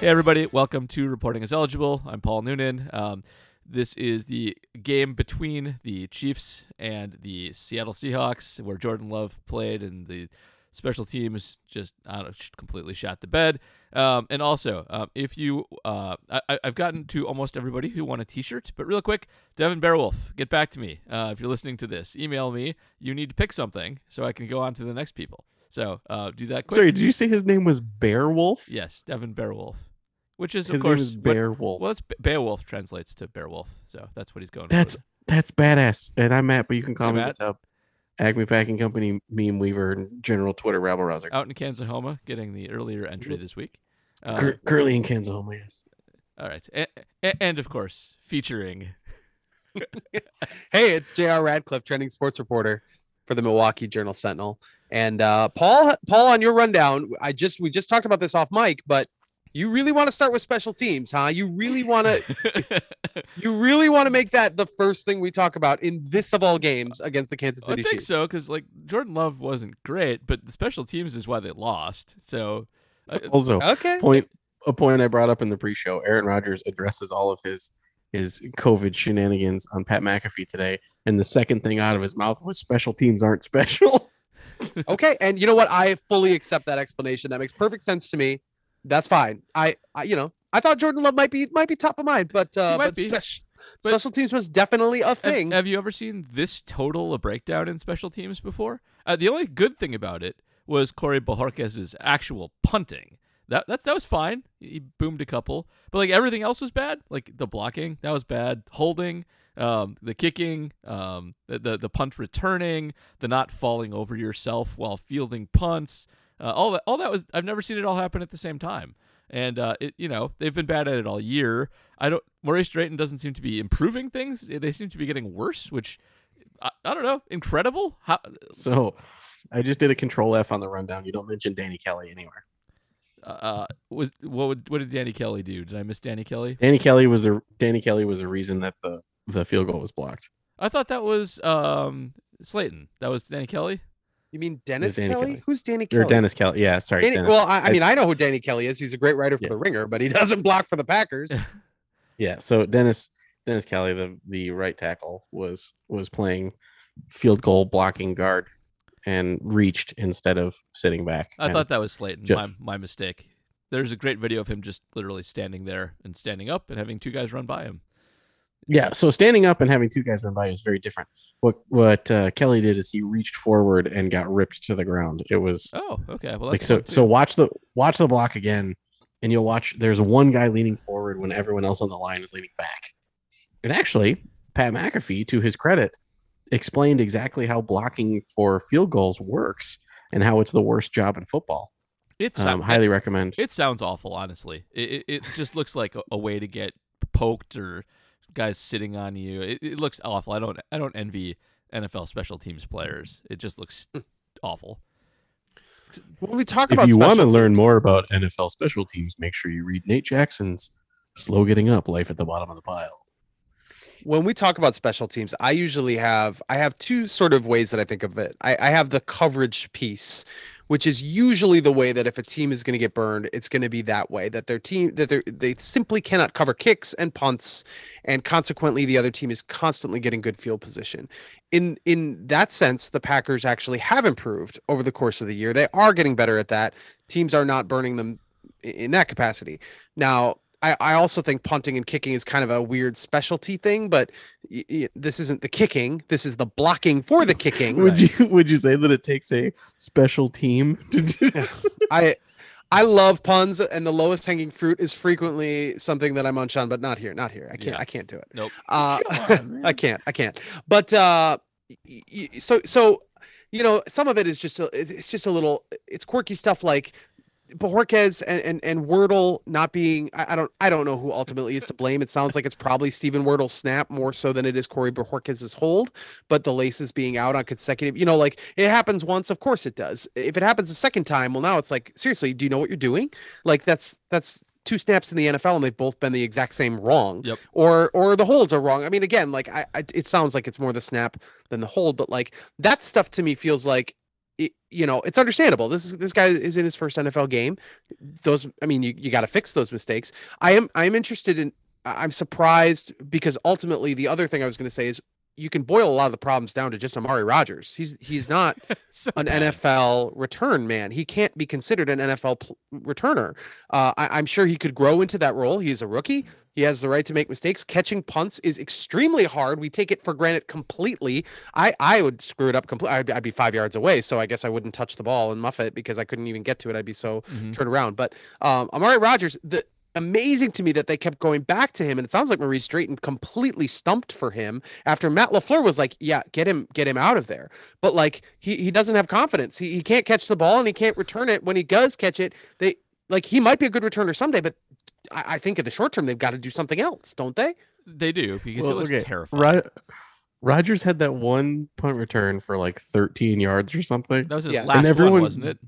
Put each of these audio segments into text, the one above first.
Hey, everybody, welcome to Reporting as Eligible. I'm Paul Noonan. Um, this is the game between the Chiefs and the Seattle Seahawks, where Jordan Love played, and the special teams just I know, completely shot the bed. Um, and also, um, if you, uh, I, I've gotten to almost everybody who want a T-shirt, but real quick, Devin Bearwolf, get back to me uh, if you're listening to this. Email me. You need to pick something so I can go on to the next people. So uh, do that quick. Sorry, did you say his name was Bearwolf? Yes, Devin Bearwolf which is His of course name is well, it's Be- Beowulf translates to Beowulf, so that's what he's going. That's for. that's badass. And I'm Matt, but you can call Hey, me Matt. what's up. Acme Packing Company, meme weaver, and general Twitter rabble rouser. out in Kansas-Homa, getting the earlier entry this week. Uh, Cur- currently in Kansas, Home, yes. all right, a- a- and of course featuring Hey, it's J.R. Radcliffe, trending sports reporter for the Milwaukee Journal Sentinel. And uh, Paul, Paul, on your rundown, I just we just talked about this off mic, but you really want to start with special teams, huh? You really want to, you really want to make that the first thing we talk about in this of all games against the Kansas City I think Chiefs. so because like Jordan Love wasn't great, but the special teams is why they lost. So uh, Also, Okay. point a point I brought up in the pre-show. Aaron Rodgers addresses all of his his COVID shenanigans on Pat McAfee today, and the second thing out of his mouth was special teams aren't special. Okay. And you know what? I fully accept that explanation. That makes perfect sense to me. That's fine. I, I you know, I thought Jordan Love might be might be top of mind, but uh, but, be. spec- But- special teams was definitely a have, thing. have you ever seen this total a breakdown in special teams before? Uh, the only good thing about it was Corey Bojorquez's actual punting. That that's that was fine. He boomed a couple, but like everything else was bad. Like the blocking, that was bad. Holding, um, the kicking, um, the, the the punt returning, the not falling over yourself while fielding punts. Uh, all that all that was. I've never seen it all happen at the same time. And uh, it, you know, they've been bad at it all year. I don't. Maurice Drayton doesn't seem to be improving things. They seem to be getting worse, which I, I don't know. Incredible. How, So, I just did a control F on the rundown. You don't mention Danny Kelly anywhere. uh, was what would what did Danny Kelly do? Did I miss Danny Kelly? Danny Kelly was the Danny Kelly was the reason that the the field goal was blocked. I thought that was um Slayton. That was Danny Kelly. You mean Dennis Kelly? Kelly. Who's Danny Kelly? Or Kelly? Dennis Kelly. Yeah, sorry. Danny- well, I, I I- mean, I know who Danny Kelly is. He's a great writer for Yeah. the Ringer, but he doesn't block for the Packers. Yeah, so Dennis Dennis Kelly, the the right tackle, was was playing field goal blocking guard and reached instead of sitting back. I And thought that was Slayton. Ju- my my mistake. There's a great video of him just literally standing there and standing up and having two guys run by him. Yeah, so standing up and having two guys run by is very different. What what uh, Kelly did is he reached forward and got ripped to the ground. It was Oh, okay. Well, like so so watch the watch the block again and you'll watch there's one guy leaning forward when everyone else on the line is leaning back. And actually, Pat McAfee, to his credit, explained exactly how blocking for field goals works and how it's the worst job in football. it's Um, highly recommend. It sounds awful, honestly. It it, it just looks like a, a way to get poked or guys sitting on you. It, it looks awful. I don't I don't envy NFL special teams players. It just looks hmm. awful. when we talk If about you want to learn more about NFL special teams, make sure you read Nate Jackson's "Slow Getting Up: Life at the Bottom of the Pile." when we talk about special teams, I usually have I have two sort of ways that I think of it. I, I have the coverage piece, which is usually the way that if a team is going to get burned, it's going to be that way that their team that they simply cannot cover kicks and punts, and consequently the other team is constantly getting good field position. In in that sense, the Packers actually have improved over the course of the year. They are getting better at that. Teams are not burning them in that capacity. Now, I, I also think punting and kicking is kind of a weird specialty thing, but y- y- this isn't the kicking. This is the blocking for the kicking. Would you would you say that it takes a special team to do? I I love puns, and the lowest hanging fruit is frequently something that I munch on, but not here, not here. I can't, Yeah. I can't do it. Nope. Uh, on. I can't, I can't. But uh, y- y- so so, you know, some of it is just a, it's it's just a little, it's quirky stuff like. Bojorquez and, and and Wirtel not being I, I don't I don't know who ultimately is to blame. It sounds like it's probably Stephen Wirtel's snap more so than it is Corey Bojorquez's hold, but the laces being out on consecutive, you know, like it happens once, of course it does. If it happens a second time, well now it's like seriously, do you know what you're doing? Like that's that's two snaps in the NFL and they've both been the exact same wrong. Yep. Or or the holds are wrong. I mean, again, like I, I it sounds like it's more the snap than the hold, but like that stuff to me feels like it, you know, it's understandable. This is this guy is in his first NFL game. Those, I mean, you, you got to fix those mistakes. I am I am interested in. I'm surprised because ultimately the other thing I was going to say is you can boil a lot of the problems down to just Amari Rogers. He's he's not So an bad. NFL return man. He can't be considered an NFL pl- returner. Uh, I, I'm sure he could grow into that role. He's a rookie. He has the right to make mistakes. Catching punts is extremely hard. We take it for granted completely. I I would screw it up completely. I'd, I'd be five yards away, so I guess I wouldn't touch the ball and muff it because I couldn't even get to it. I'd be so Mhm. turned around. But um, Amari Rogers, the amazing to me that they kept going back to him, and it sounds like Maurice Drayton completely stumped for him after Matt LaFleur was like, "Yeah, get him, get him out of there." But like he he doesn't have confidence. He he can't catch the ball and he can't return it. When he does catch it, they like he might be a good returner someday, but I, I think in the short term they've got to do something else, don't they? They do because Well, he looks okay, terrifying. Ro- Rogers had that one punt return for like 13 yards or something. That was his Yeah. And last everyone- one, wasn't it?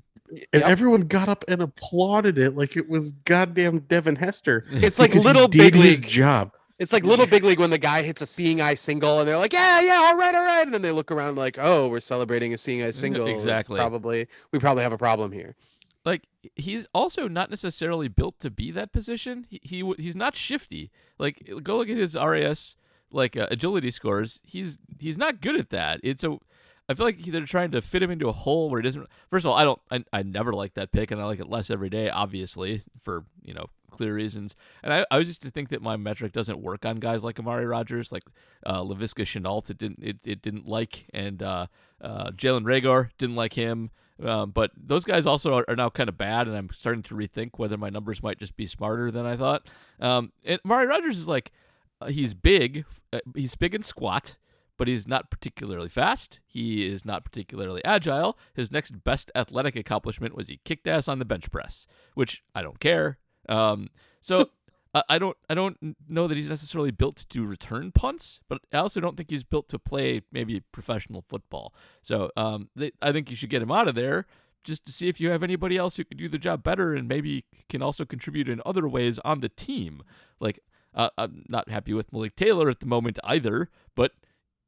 And Yep. everyone got up and applauded it like it was goddamn Devin Hester. It's like because he little did big his league. job. It's like little big league when the guy hits a seeing eye single and they're like, yeah, yeah, all right, all right, and then they look around like, oh, we're celebrating a seeing eye single. It's Exactly. probably we probably have a problem here. Like he's also not necessarily built to be that position. He, he he's not shifty. Like go look at his RAS like uh, agility scores. He's he's not good at that. It's a I feel like they're trying to fit him into a hole where he doesn't. First of all, I don't. I, I never like that pick, and I like it less every day, obviously for you know clear reasons. And I, I was used to think that my metric doesn't work on guys like Amari Rogers, like uh, Laviska Shenault. It didn't. It, it didn't like, and uh, uh, Jalen Reagor didn't like him. Um, but those guys also are, are now kind of bad, and I'm starting to rethink whether my numbers might just be smarter than I thought. Um, and Amari Rogers is like, uh, he's big, uh, he's big and squat, but he's not particularly fast. He is not particularly agile. His next best athletic accomplishment was he kicked ass on the bench press, which I don't care. Um, so I, don't I don't know that he's necessarily built to do return punts, but I also don't think he's built to play maybe professional football. So um, they, I think you should get him out of there just to see if you have anybody else who can do the job better and maybe can also contribute in other ways on the team. Like uh, I'm not happy with Malik Taylor at the moment either, but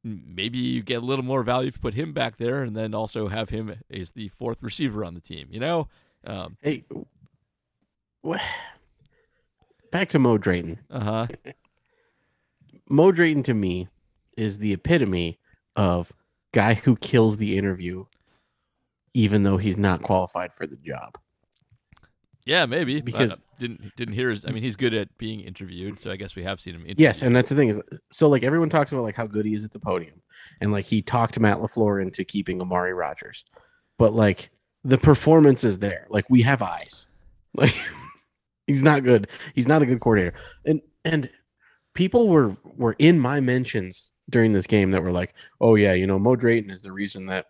maybe you get a little more value if you put him back there and then also have him as the fourth receiver on the team. You know, um, Hey, wh- back to Mo Drayton. uh huh. Mo Drayton to me is the epitome of guy who kills the interview, even though he's not qualified for the job. Yeah, maybe Because- didn't didn't hear his. I mean, he's good at being interviewed, so I guess we have seen him. Interviewed. Yes, and that's the thing is, so like everyone talks about like how good he is at the podium, and like he talked Matt LaFleur into keeping Amari Rogers, but like the performance is there. Like we have eyes. Like he's not good. He's not a good coordinator, and and people were were in my mentions during this game that were like, oh yeah, you know, Mo Drayton is the reason that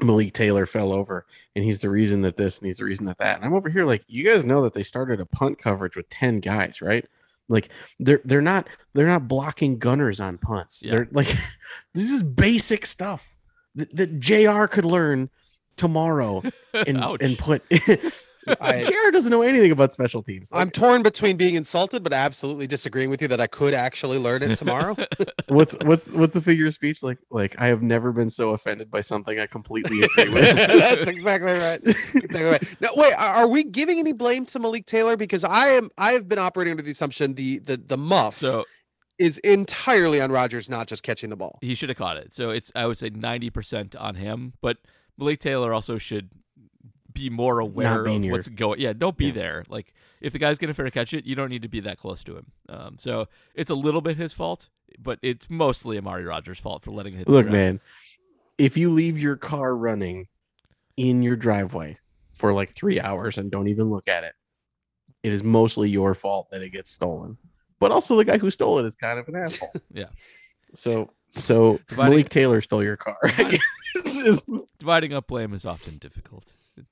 Malik Taylor fell over, and he's the reason that this, and he's the reason that that. And I'm over here like, you guys know that they started a punt coverage with ten guys, right? Like they're they're not they're not blocking gunners on punts. Yeah. They're like this is basic stuff that, that Jr. could learn tomorrow and and put. I- Jr. doesn't know anything about special teams. I'm torn between being insulted, but absolutely disagreeing with you that I could actually learn it tomorrow. what's what's what's the figure of speech like? Like I have never been so offended by something I completely agree with. That's exactly right. Exactly right. Now, wait, are, are we giving any blame to Malik Taylor? Because I am, I have been operating under the assumption the the the muff So is entirely on Rogers, not just catching the ball. he should have caught it. So it's I would say ninety percent on him, but Malik Taylor also should be more aware of what's going. Yeah, don't be Yeah. there. Like if the guy's gonna fair catch it, you don't need to be that close to him. Um, so it's a little bit his fault, but it's mostly Amari Rogers' fault for letting the Look, man, if you leave your car running in your driveway for like three hours and don't even look at it, it is mostly your fault that it gets stolen. But also, the guy who stole it is kind of an asshole. Yeah. So, so Dividing- Malik Taylor stole your car. Dividing- It's just- Dividing up blame is often difficult.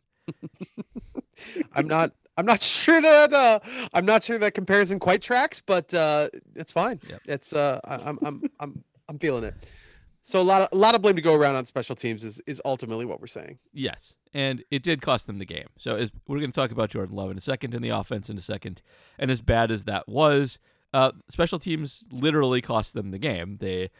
I'm not. I'm not sure that. Uh, I'm not sure that comparison quite tracks, but uh, it's fine. Yep. It's. Uh, I, I'm. I'm. I'm. I'm feeling it. So a lot of a lot of blame to go around on special teams is is ultimately what we're saying. Yes, and it did cost them the game. So as we're going to talk about Jordan Love in a second, and the offense in a second, and as bad as that was, uh, special teams literally cost them the game. They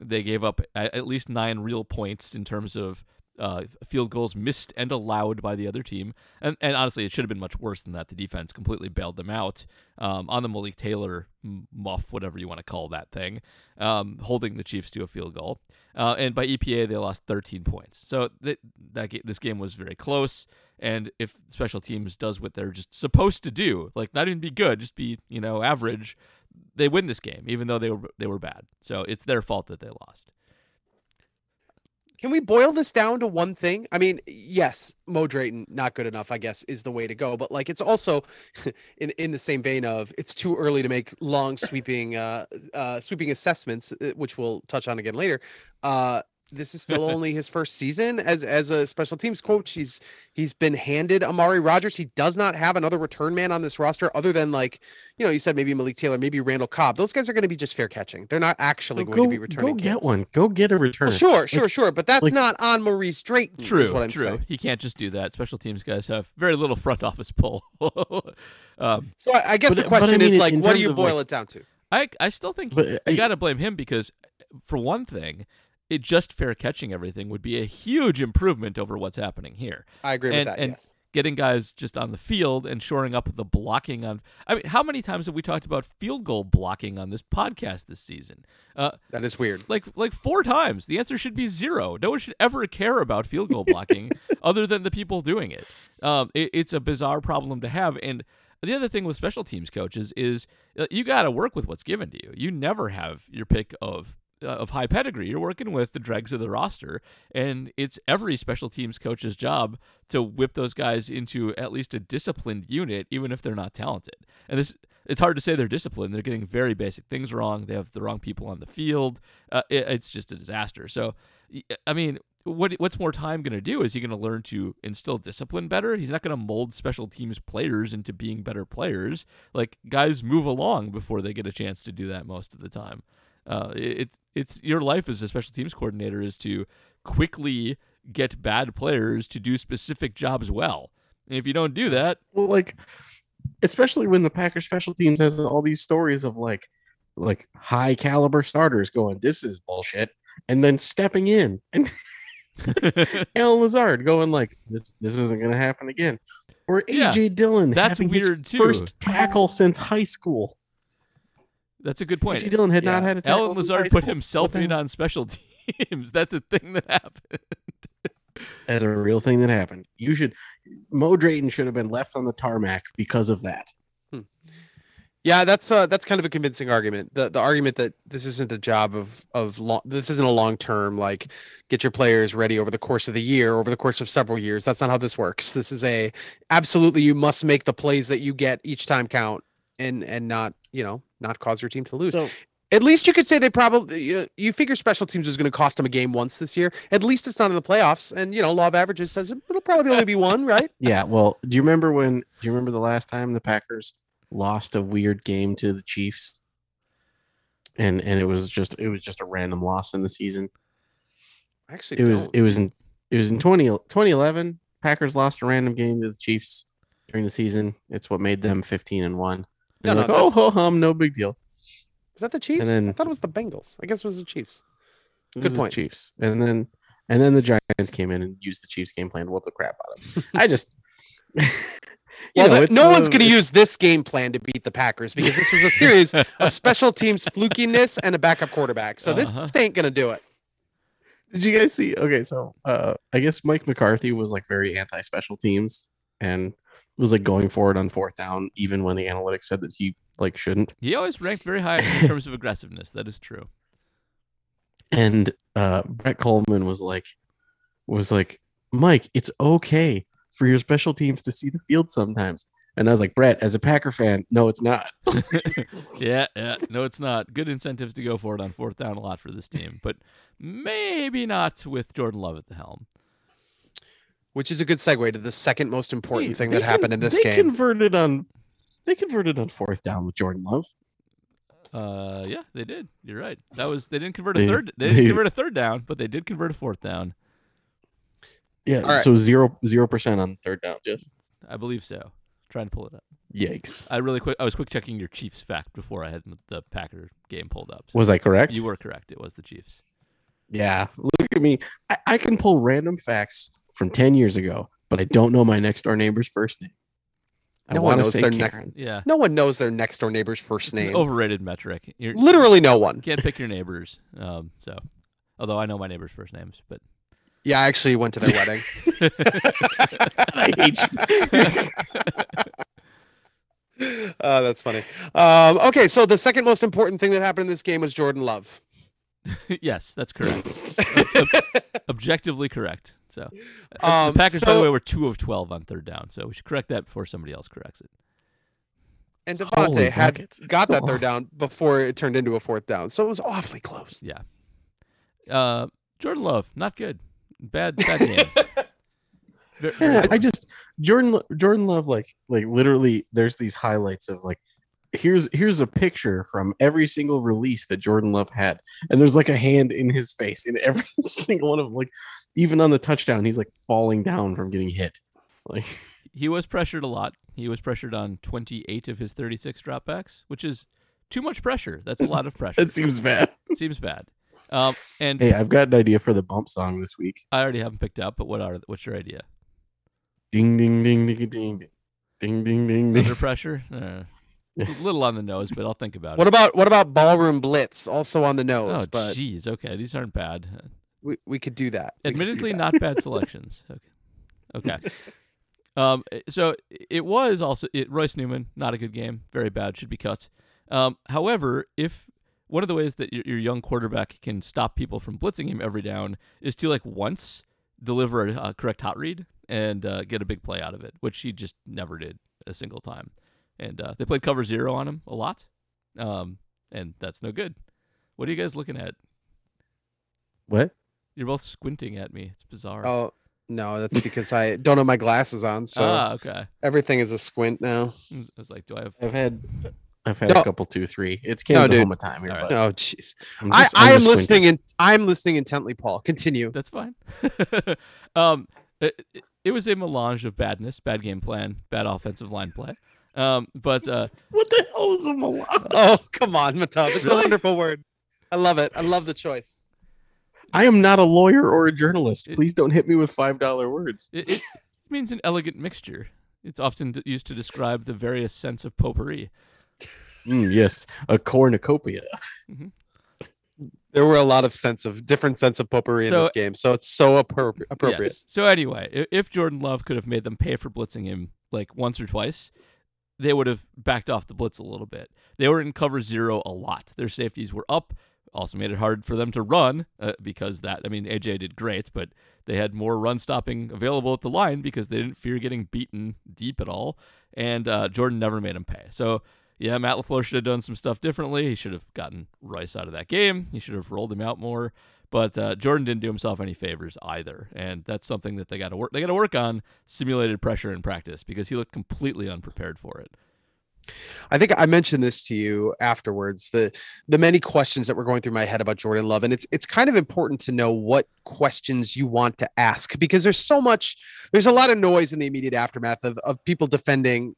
they gave up at least nine real points in terms of uh, field goals missed and allowed by the other team, and and honestly, it should have been much worse than that. The defense completely bailed them out um, on the Malik Taylor muff, whatever you want to call that thing, um, holding the Chiefs to a field goal. Uh, and by EPA, they lost 13 points. So th- that ga- this game was very close. And if special teams does what they're just supposed to do, like not even be good, just be you know average, they win this game, even though they were they were bad. So it's their fault that they lost. Can we boil this down to one thing? I mean, yes, Mo Drayton not good enough, I guess, is the way to go. But like, it's also in in the same vein of it's too early to make long sweeping uh, uh, sweeping assessments, uh, which we'll touch on again later. Uh, this is still only his first season as as a special teams coach. He's he's been handed Amari Rogers. He does not have another return man on this roster other than like you know you said maybe Malik Taylor, maybe Randall Cobb. Those guys are going to be just fair catching. They're not actually So going go, to be returning. go get one. Go get a return. Well, sure, sure, sure, but that's like- not on Maurice Drayton. is True, what I'm true. saying. He can't just do that. Special teams guys have very little front office pull. um, So I, I guess But- the but I question mean, is like, what do you boil like- it down to? I I still think But, you uh, got to blame him because, for one thing, it just fair catching everything would be a huge improvement over what's happening here. I agree and- with that. and- yes. Getting guys just on the field and shoring up the blocking on. I mean, how many times have we talked about field goal blocking on this podcast this season? Uh, That is weird. like like four times. The answer should be zero. No one should ever care about field goal blocking other than the people doing it. Um, it. It's a bizarre problem to have. And the other thing with special teams coaches is uh, you got to work with what's given to you. You never have your pick of uh, of high pedigree. You're working with the dregs of the roster, and it's every special teams coach's job to whip those guys into at least a disciplined unit, even if they're not talented. And this it's hard to say they're disciplined. They're getting very basic things wrong. They have the wrong people on the field. Uh, it, it's just a disaster. So, I mean, what what's more time going to do? Is he going to learn to instill discipline better? He's not going to mold special teams players into being better players. Like guys move along before they get a chance to do that most of the time. Uh, it, it's it's your life as a special teams coordinator is to quickly get bad players to do specific jobs well. And if you don't do that, Well, like, especially when the Packers special teams has all these stories of like, like high caliber starters going, "This is bullshit," and then stepping in, and Allen Lazard going like, "This this isn't gonna happen again," or Yeah, AJ Dillon. that's having his weird, too. First tackle since high school. That's a good point. AJ Dillon had not had a tackle Allen Lazard put himself in on special teams. That's a thing that happened. That's a real thing that happened. You should Mo Drayton should have been left on the tarmac because of that. Yeah, that's uh that's kind of a convincing argument. The the argument that this isn't a job of of long this isn't a long term like get your players ready over the course of the year, over the course of several years. That's not how this works. This is a absolutely you must make the plays that you get each time count and and not, you know, not cause your team to lose. So At least you could say they probably you, you figure special teams is going to cost them a game once this year. At least it's not in the playoffs and you know, law of averages says it'll probably only be one, right? yeah, well, do you remember when? Do you remember the last time the Packers lost a weird game to the Chiefs? And and it was just it was just a random loss in the season. I actually It was don't. it was in it was in 20, 2011. Packers lost a random game to the Chiefs during the season. It's what made them fifteen and one. No, And no, like, oh ho hum, no big deal. Was that the Chiefs? I then- thought it was the Bengals. I guess it was the Chiefs. Good point. Chiefs, and then and then the Giants came in and used the Chiefs game plan to whoop the crap out of them. I just, you Well, know, no one's going to use this game plan to beat the Packers because this was a series of special teams flukiness and a backup quarterback. So this Uh-huh. ain't going to do it. Did you guys see? Okay, so uh, I guess Mike McCarthy was like very anti special teams and was like going forward on fourth down, even when the analytics said that he like shouldn't. He always ranked very high in terms of aggressiveness. That is true. And uh, Brett Kollmann was like, was like, Mike, it's okay for your special teams to see the field sometimes. And I was like, Brett, as a Packer fan, no, it's not. yeah, yeah. No, it's not. Good incentives to go for it on fourth down a lot for this team, but maybe not with Jordan Love at the helm. Which is a good segue to the second most important Hey, thing that happened con- in this they game. converted on they converted on fourth down with Jordan Love. Uh, yeah, they did. You're right. That was they didn't convert a They- third. They didn't they- convert a third down, but they did convert a fourth down. Yeah, All right. so zero zero percent on third down. Just I believe so. Trying to pull it up. yikes. I really quick. I was quick checking your Chiefs fact before I had the Packer game pulled up. So Was I correct? you were correct. It was the Chiefs. Yeah, look at me. I, I can pull random facts from 10 years ago, but I don't know my next door neighbor's first name. I No one want to knows say their next- Karen. Yeah, No one knows their next door neighbor's first it's an name. overrated metric. You're, Literally no one. can't pick your neighbors. Um, so although I know my neighbors' first names, but Yeah, I actually went to their wedding. I hate uh, that's funny. Um, okay, so the second most important thing that happened in this game was Jordan Love. yes, that's correct. you. Objectively correct. So uh, Um, the Packers, by the way, were two of twelve on third down. So we should correct that before somebody else corrects it. And Davante had buckets, it's got that third off. down before it turned into a fourth down. So it was awfully close. Yeah. Uh, Jordan Love, not good. Bad, bad game. Very Yeah, I just Jordan Jordan Love like like literally there's these highlights of like here's here's a picture from every single release that Jordan Love had and there's like a hand in his face in every single one of them like even on the touchdown he's like falling down from getting hit like he was pressured a lot. He was pressured on 28 of his 36 dropbacks, which is too much pressure. That's a lot of pressure. that seems bad Seems bad. Um, and hey I've got an idea for the bump song this week I already haven't picked up, but what are what's your idea? ding ding ding ding ding ding ding ding ding Under pressure? Uh, it's a little on the nose, but I'll think about What it. What about what about ballroom blitz? Also on the nose, Oh, but jeez. Okay, these aren't bad. We, we could do that. We could do Admittedly, that. not bad selections. Okay. Okay. Um. So it was also it, Royce Newman, not a good game, very bad, should be cut. Um. However, if one of the ways that your, your young quarterback can stop people from blitzing him every down is to like once deliver a, a correct hot read and uh, get a big play out of it, which he just never did a single time. And uh, they played cover zero on him a lot, um, and that's no good. What are you guys looking at? what You're both squinting at me. It's bizarre. Oh no, that's because I don't have my glasses on, so ah, okay. everything is a squint now. I was like, do I have? I've had I've had No. a couple two three it's No, Kansas dude. home time here All right. but Oh jeez. I'm I, I'm I am just listening squinting. and I'm listening intently, Paul. Continue. That's fine. um, it, it- it was a melange of badness, bad game plan, bad offensive line play. Um, but uh, what the hell is a Milan? Oh come on, Matub. It's Really? a wonderful word. I love it. I love the choice. I am not a lawyer or a journalist. Please don't hit me with five dollar words. it, it means an elegant mixture. It's often d- used to describe the various scents of potpourri. Mm, yes, a cornucopia. There were a lot of sense of different sense of potpourri in this game, so it's so appro- appropriate. Yes. So anyway, if Jordan Love could have made them pay for blitzing him like once or twice, they would have backed off the blitz a little bit. They were in cover zero a lot. Their safeties were up. Also made it hard for them to run uh, because that. I mean, AJ did great, but they had more run stopping available at the line because they didn't fear getting beaten deep at all. And uh, Jordan never made him pay. So yeah, Matt LaFleur should have done some stuff differently. He should have gotten Royce out of that game. He should have rolled him out more. But uh, Jordan didn't do himself any favors either, and that's something that they got to work. They got to work on simulated pressure in practice because he looked completely unprepared for it. I think I mentioned this to you afterwards. The the many questions that were going through my head about Jordan Love, and it's it's kind of important to know what questions you want to ask because there's so much, there's a lot of noise in the immediate aftermath of of people defending.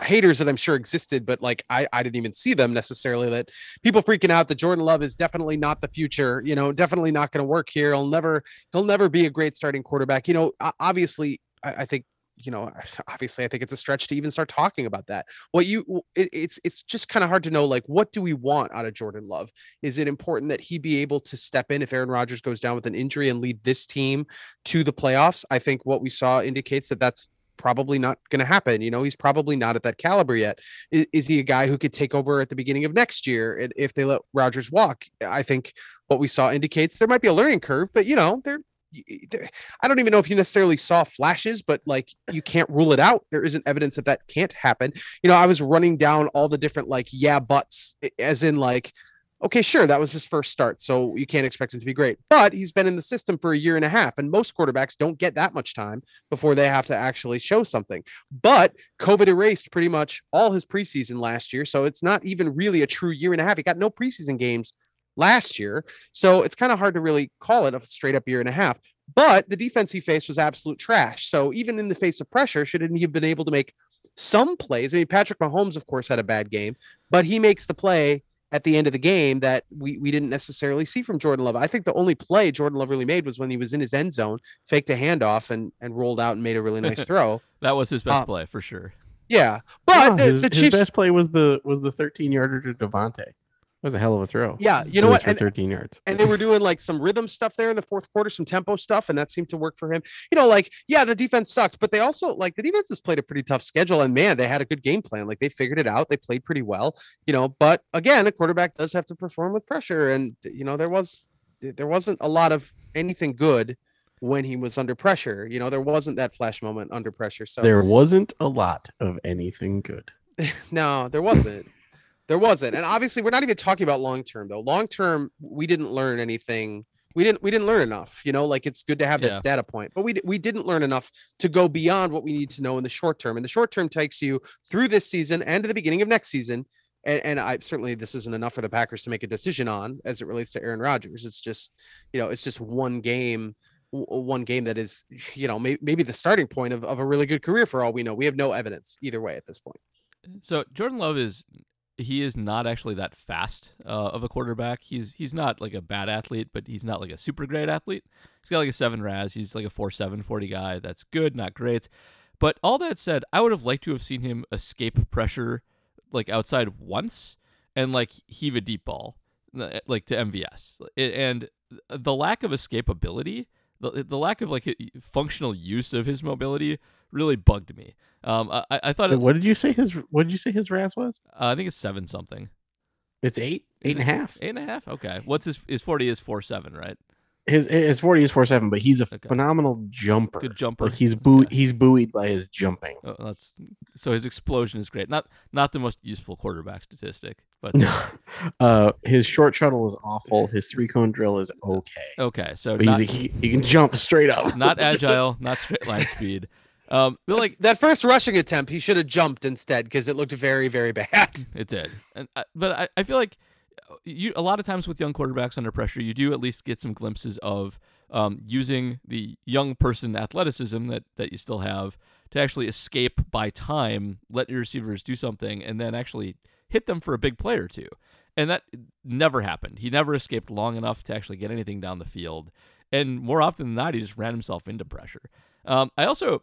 Haters that I'm sure existed, but like I, I didn't even see them necessarily. That people freaking out that Jordan Love is definitely not the future. You know, definitely not going to work here. He'll never, he'll never be a great starting quarterback. You know, obviously, I, I think you know, obviously I think it's a stretch to even start talking about that. What you it, it's it's just kind of hard to know like what do we want out of Jordan Love? Is it important that he be able to step in if Aaron Rodgers goes down with an injury and lead this team to the playoffs? I think what we saw indicates that that's probably not going to happen. You know, he's probably not at that caliber yet. Is, is, he a guy who could take over at the beginning of next year if they let Rodgers walk? I think what we saw indicates there might be a learning curve, but you know, there I don't even know if you necessarily saw flashes, but like you can't rule it out. There isn't evidence that that can't happen. You know, I was running down all the different like yeah buts, as in like, okay, sure, that was his first start, so you can't expect him to be great. But he's been in the system for a year and a half, and most quarterbacks don't get that much time before they have to actually show something. But COVID erased pretty much all his preseason last year, so it's not even really a true year and a half. He got no preseason games last year. So it's kind of hard to really call it a straight up year and a half. But the defense he faced was absolute trash. So even in the face of pressure, shouldn't he have been able to make some plays? I mean, Patrick Mahomes, of course, had a bad game, but he makes the play at the end of the game that we, we didn't necessarily see from Jordan Love. I think the only play Jordan Love really made was when he was in his end zone, faked a handoff and and rolled out and made a really nice throw. that was his best um, play for sure. Yeah, but the, his, the Chiefs, his best play was the was the 13 yarder to Davante was a hell of a throw. Yeah, you know what? For and, 13 yards. And they were doing like some rhythm stuff there in the fourth quarter, some tempo stuff, and that seemed to work for him. You know, like, yeah, the defense sucked, but they also like the defense has played a pretty tough schedule. And man, they had a good game plan. Like they figured it out. They played pretty well, you know. But again, a quarterback does have to perform with pressure. And you know, there was there wasn't a lot of anything good when he was under pressure. You know, there wasn't that flash moment under pressure. So there wasn't a lot of anything good. no, there wasn't. There wasn't. And obviously we're not even talking about long term though. Long term, we didn't learn anything. We didn't we didn't learn enough. You know, like it's good to have yeah. that data point, but we we didn't learn enough to go beyond what we need to know in the short term. And the short term takes you through this season and to the beginning of next season. And, and I certainly this isn't enough for the Packers to make a decision on as it relates to Aaron Rodgers. It's just, you know, it's just one game one game that is, you know, maybe, maybe the starting point of, of a really good career for all we know. We have no evidence either way at this point. So Jordan Love is he is not actually that fast uh, of a quarterback. He's he's not like a bad athlete, but he's not like a super great athlete. He's got like a seven RAS. He's like a four seven forty guy. That's good, not great. But all that said, I would have liked to have seen him escape pressure like outside once and like heave a deep ball like to MVS. And the lack of escapability, the the lack of like functional use of his mobility really bugged me. Um, I, I thought. It, what did you say his? What did you say his RAS was? Uh, I think it's seven something. It's eight, eight and a half. Eight and a half. Okay. What's his? His forty is four seven, right? His his forty is four seven, but he's a okay. phenomenal jumper. Good jumper. Like he's boo okay. he's buoyed by his jumping. Oh, that's so his explosion is great. Not not the most useful quarterback statistic, but uh, his short shuttle is awful. His three cone drill is okay. Okay, so not, he, he can jump straight up. Not agile, not straight line speed. Um, but like that first rushing attempt, he should have jumped instead because it looked very, very bad. It did, and uh, but I, I feel like you a lot of times with young quarterbacks under pressure, you do at least get some glimpses of um, using the young person athleticism that that you still have to actually escape by time, let your receivers do something, and then actually hit them for a big play or two. And that never happened. He never escaped long enough to actually get anything down the field. And more often than not, he just ran himself into pressure. Um, I also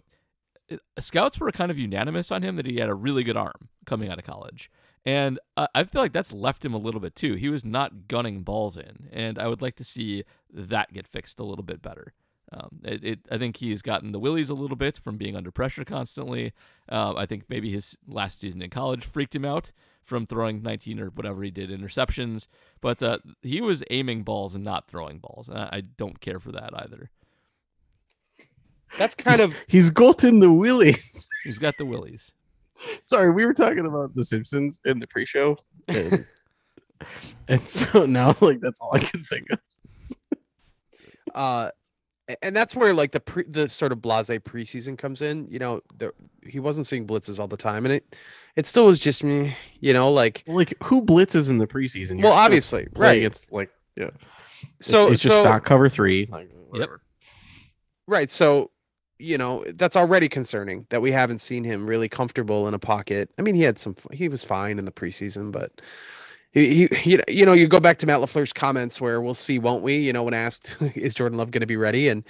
scouts were kind of unanimous on him that he had a really good arm coming out of college. And I feel like that's left him a little bit too. He was not gunning balls in, and I would like to see that get fixed a little bit better. Um, it, it, I think he's gotten the willies a little bit from being under pressure constantly. Uh, I think maybe his last season in college freaked him out from throwing 19 or whatever he did interceptions, but uh, he was aiming balls and not throwing balls. I, I don't care for that either. That's kind he's, of he's gotten the willies. He's got the willies. Sorry, we were talking about The Simpsons in the pre-show, and, and so now like that's all I can think of. uh, and that's where like the pre, the sort of blase preseason comes in. You know, the, he wasn't seeing blitzes all the time, and it it still was just me. You know, like like who blitzes in the preseason? You're well, obviously, right? It's like yeah. So it's, it's just so, stock cover three. Like, yep. Right. So you know that's already concerning that we haven't seen him really comfortable in a pocket. I mean, he had some, he was fine in the preseason, but he, he you know, you go back to Matt LaFleur's comments where we'll see, won't we? You know, when asked, is Jordan Love going to be ready? And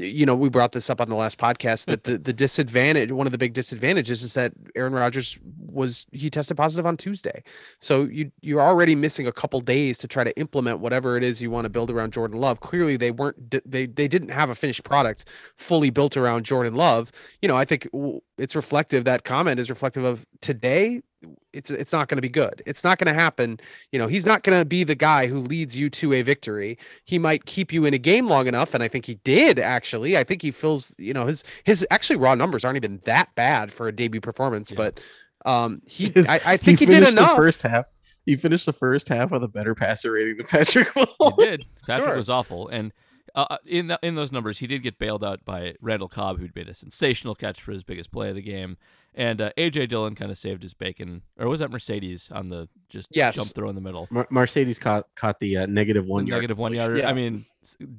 you know, we brought this up on the last podcast that the, the disadvantage, one of the big disadvantages is that Aaron Rodgers was he tested positive on Tuesday. So you you're already missing a couple days to try to implement whatever it is you want to build around Jordan Love. Clearly they weren't they they didn't have a finished product fully built around Jordan Love. You know, I think it's reflective that comment is reflective of today it's it's not going to be good. It's not going to happen. You know, he's not going to be the guy who leads you to a victory. He might keep you in a game long enough, and I think he did actually. I think he feels, you know, his his actually raw numbers aren't even that bad for a debut performance, yeah. but um, he his, I, I, think he, he did enough. The first half. He finished the first half with a better passer rating than Patrick Mahomes. He did. Patrick sure. was awful, and uh, uh, in the, in those numbers, he did get bailed out by Randall Cobb, who'd made a sensational catch for his biggest play of the game. And uh, AJ Dillon kind of saved his bacon, or was that Marcedes on the just yes. jump throw in the middle? Mer- Marcedes caught caught the uh, negative one the negative one yard. Yeah. I mean,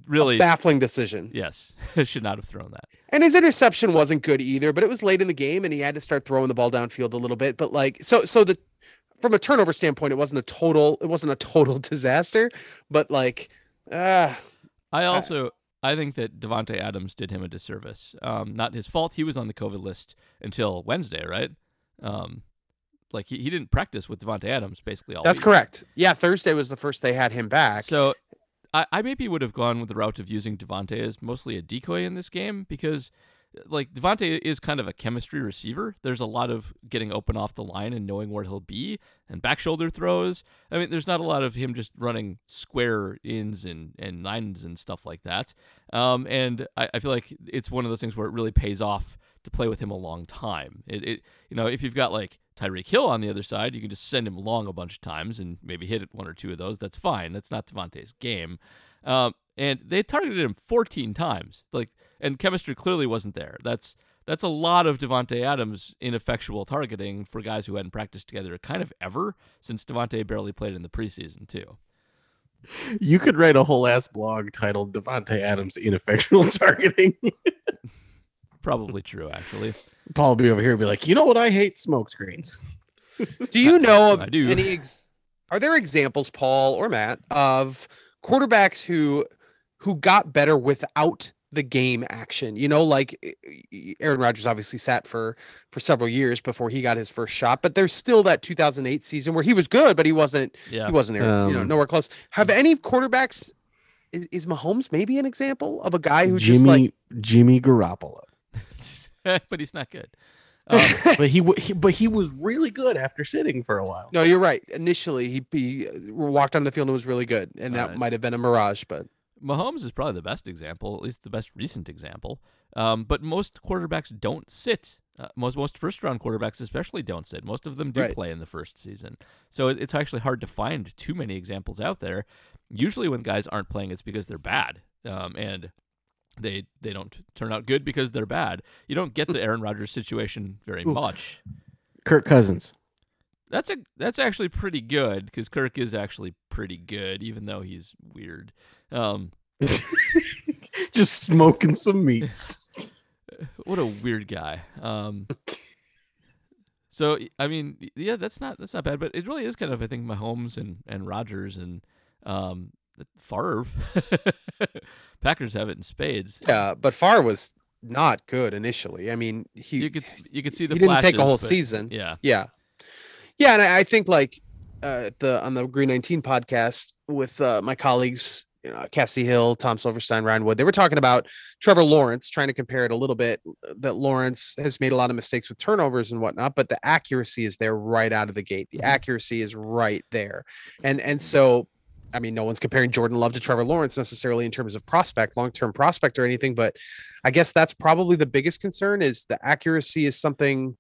really a baffling decision. Yes, should not have thrown that. And his interception wasn't good either, but it was late in the game, and he had to start throwing the ball downfield a little bit. But like, so so the from a turnover standpoint, it wasn't a total it wasn't a total disaster, but like, uh I also I think that Davante Adams did him a disservice. Um, not his fault. He was on the COVID list until Wednesday, right? Um, like he, he didn't practice with Davante Adams basically all. That's week. correct. Yeah, Thursday was the first they had him back. So I, I maybe would have gone with the route of using Davante as mostly a decoy in this game because like Davante is kind of a chemistry receiver. There's a lot of getting open off the line and knowing where he'll be and back shoulder throws. I mean, there's not a lot of him just running square ins and, and nines and stuff like that. Um, and I, I feel like it's one of those things where it really pays off to play with him a long time. It, it you know, if you've got like Tyreek Hill on the other side, you can just send him long a bunch of times and maybe hit it one or two of those. That's fine. That's not Davante's game. Um, and they targeted him 14 times. Like, and chemistry clearly wasn't there. That's that's a lot of Davante Adams ineffectual targeting for guys who hadn't practiced together kind of ever since Davante barely played in the preseason too. You could write a whole ass blog titled Davante Adams ineffectual targeting. Probably true, actually. Paul will be over here and be like, you know what? I hate smoke screens. do you know of any? Ex- are there examples, Paul or Matt, of quarterbacks who who got better without the game action. You know, like Aaron Rodgers obviously sat for for several years before he got his first shot, but there's still that 2008 season where he was good, but he wasn't. Yeah. He wasn't. Um, you know, um, nowhere close. Have any quarterbacks? Is, is Mahomes maybe an example of a guy who Jimmy just like Jimmy Garoppolo? but he's not good. Um, but he, he, but he was really good after sitting for a while. No, you're right. Initially, he, he walked on the field and was really good, and that might have been a mirage. But Mahomes is probably the best example, at least the best recent example. Um, but most quarterbacks don't sit. Uh, most most first round quarterbacks especially don't sit. Most of them do right. play in the first season. So it, it's actually hard to find too many examples out there. Usually when guys aren't playing, it's because they're bad. Um, and they they don't turn out good because they're bad. You don't get the Aaron Rodgers situation very Ooh. much. Kirk Cousins. That's a that's actually pretty good because Kirk is actually pretty good, even though he's weird. Um, just smoking some meats. What a weird guy. Um, so I mean, yeah, that's not that's not bad, but it really is kind of I think Mahomes and and Rodgers and um, Favre. Packers have it in spades. Yeah, but Favre was not good initially. I mean, he you could you could see the he flashes, didn't take a whole but, season. Yeah, yeah, yeah, and I, I think like uh, the on the Green Nineteen podcast with uh, my colleagues, you know, Cassidy Hill, Tom Silverstein, Ryan Wood, they were talking about Trevor Lawrence, trying to compare it a little bit. That Lawrence has made a lot of mistakes with turnovers and whatnot, but the accuracy is there right out of the gate. The mm-hmm. accuracy is right there, and and so I mean, no one's comparing Jordan Love to Trevor Lawrence necessarily in terms of prospect, long term prospect or anything, but I guess that's probably the biggest concern is the accuracy is something.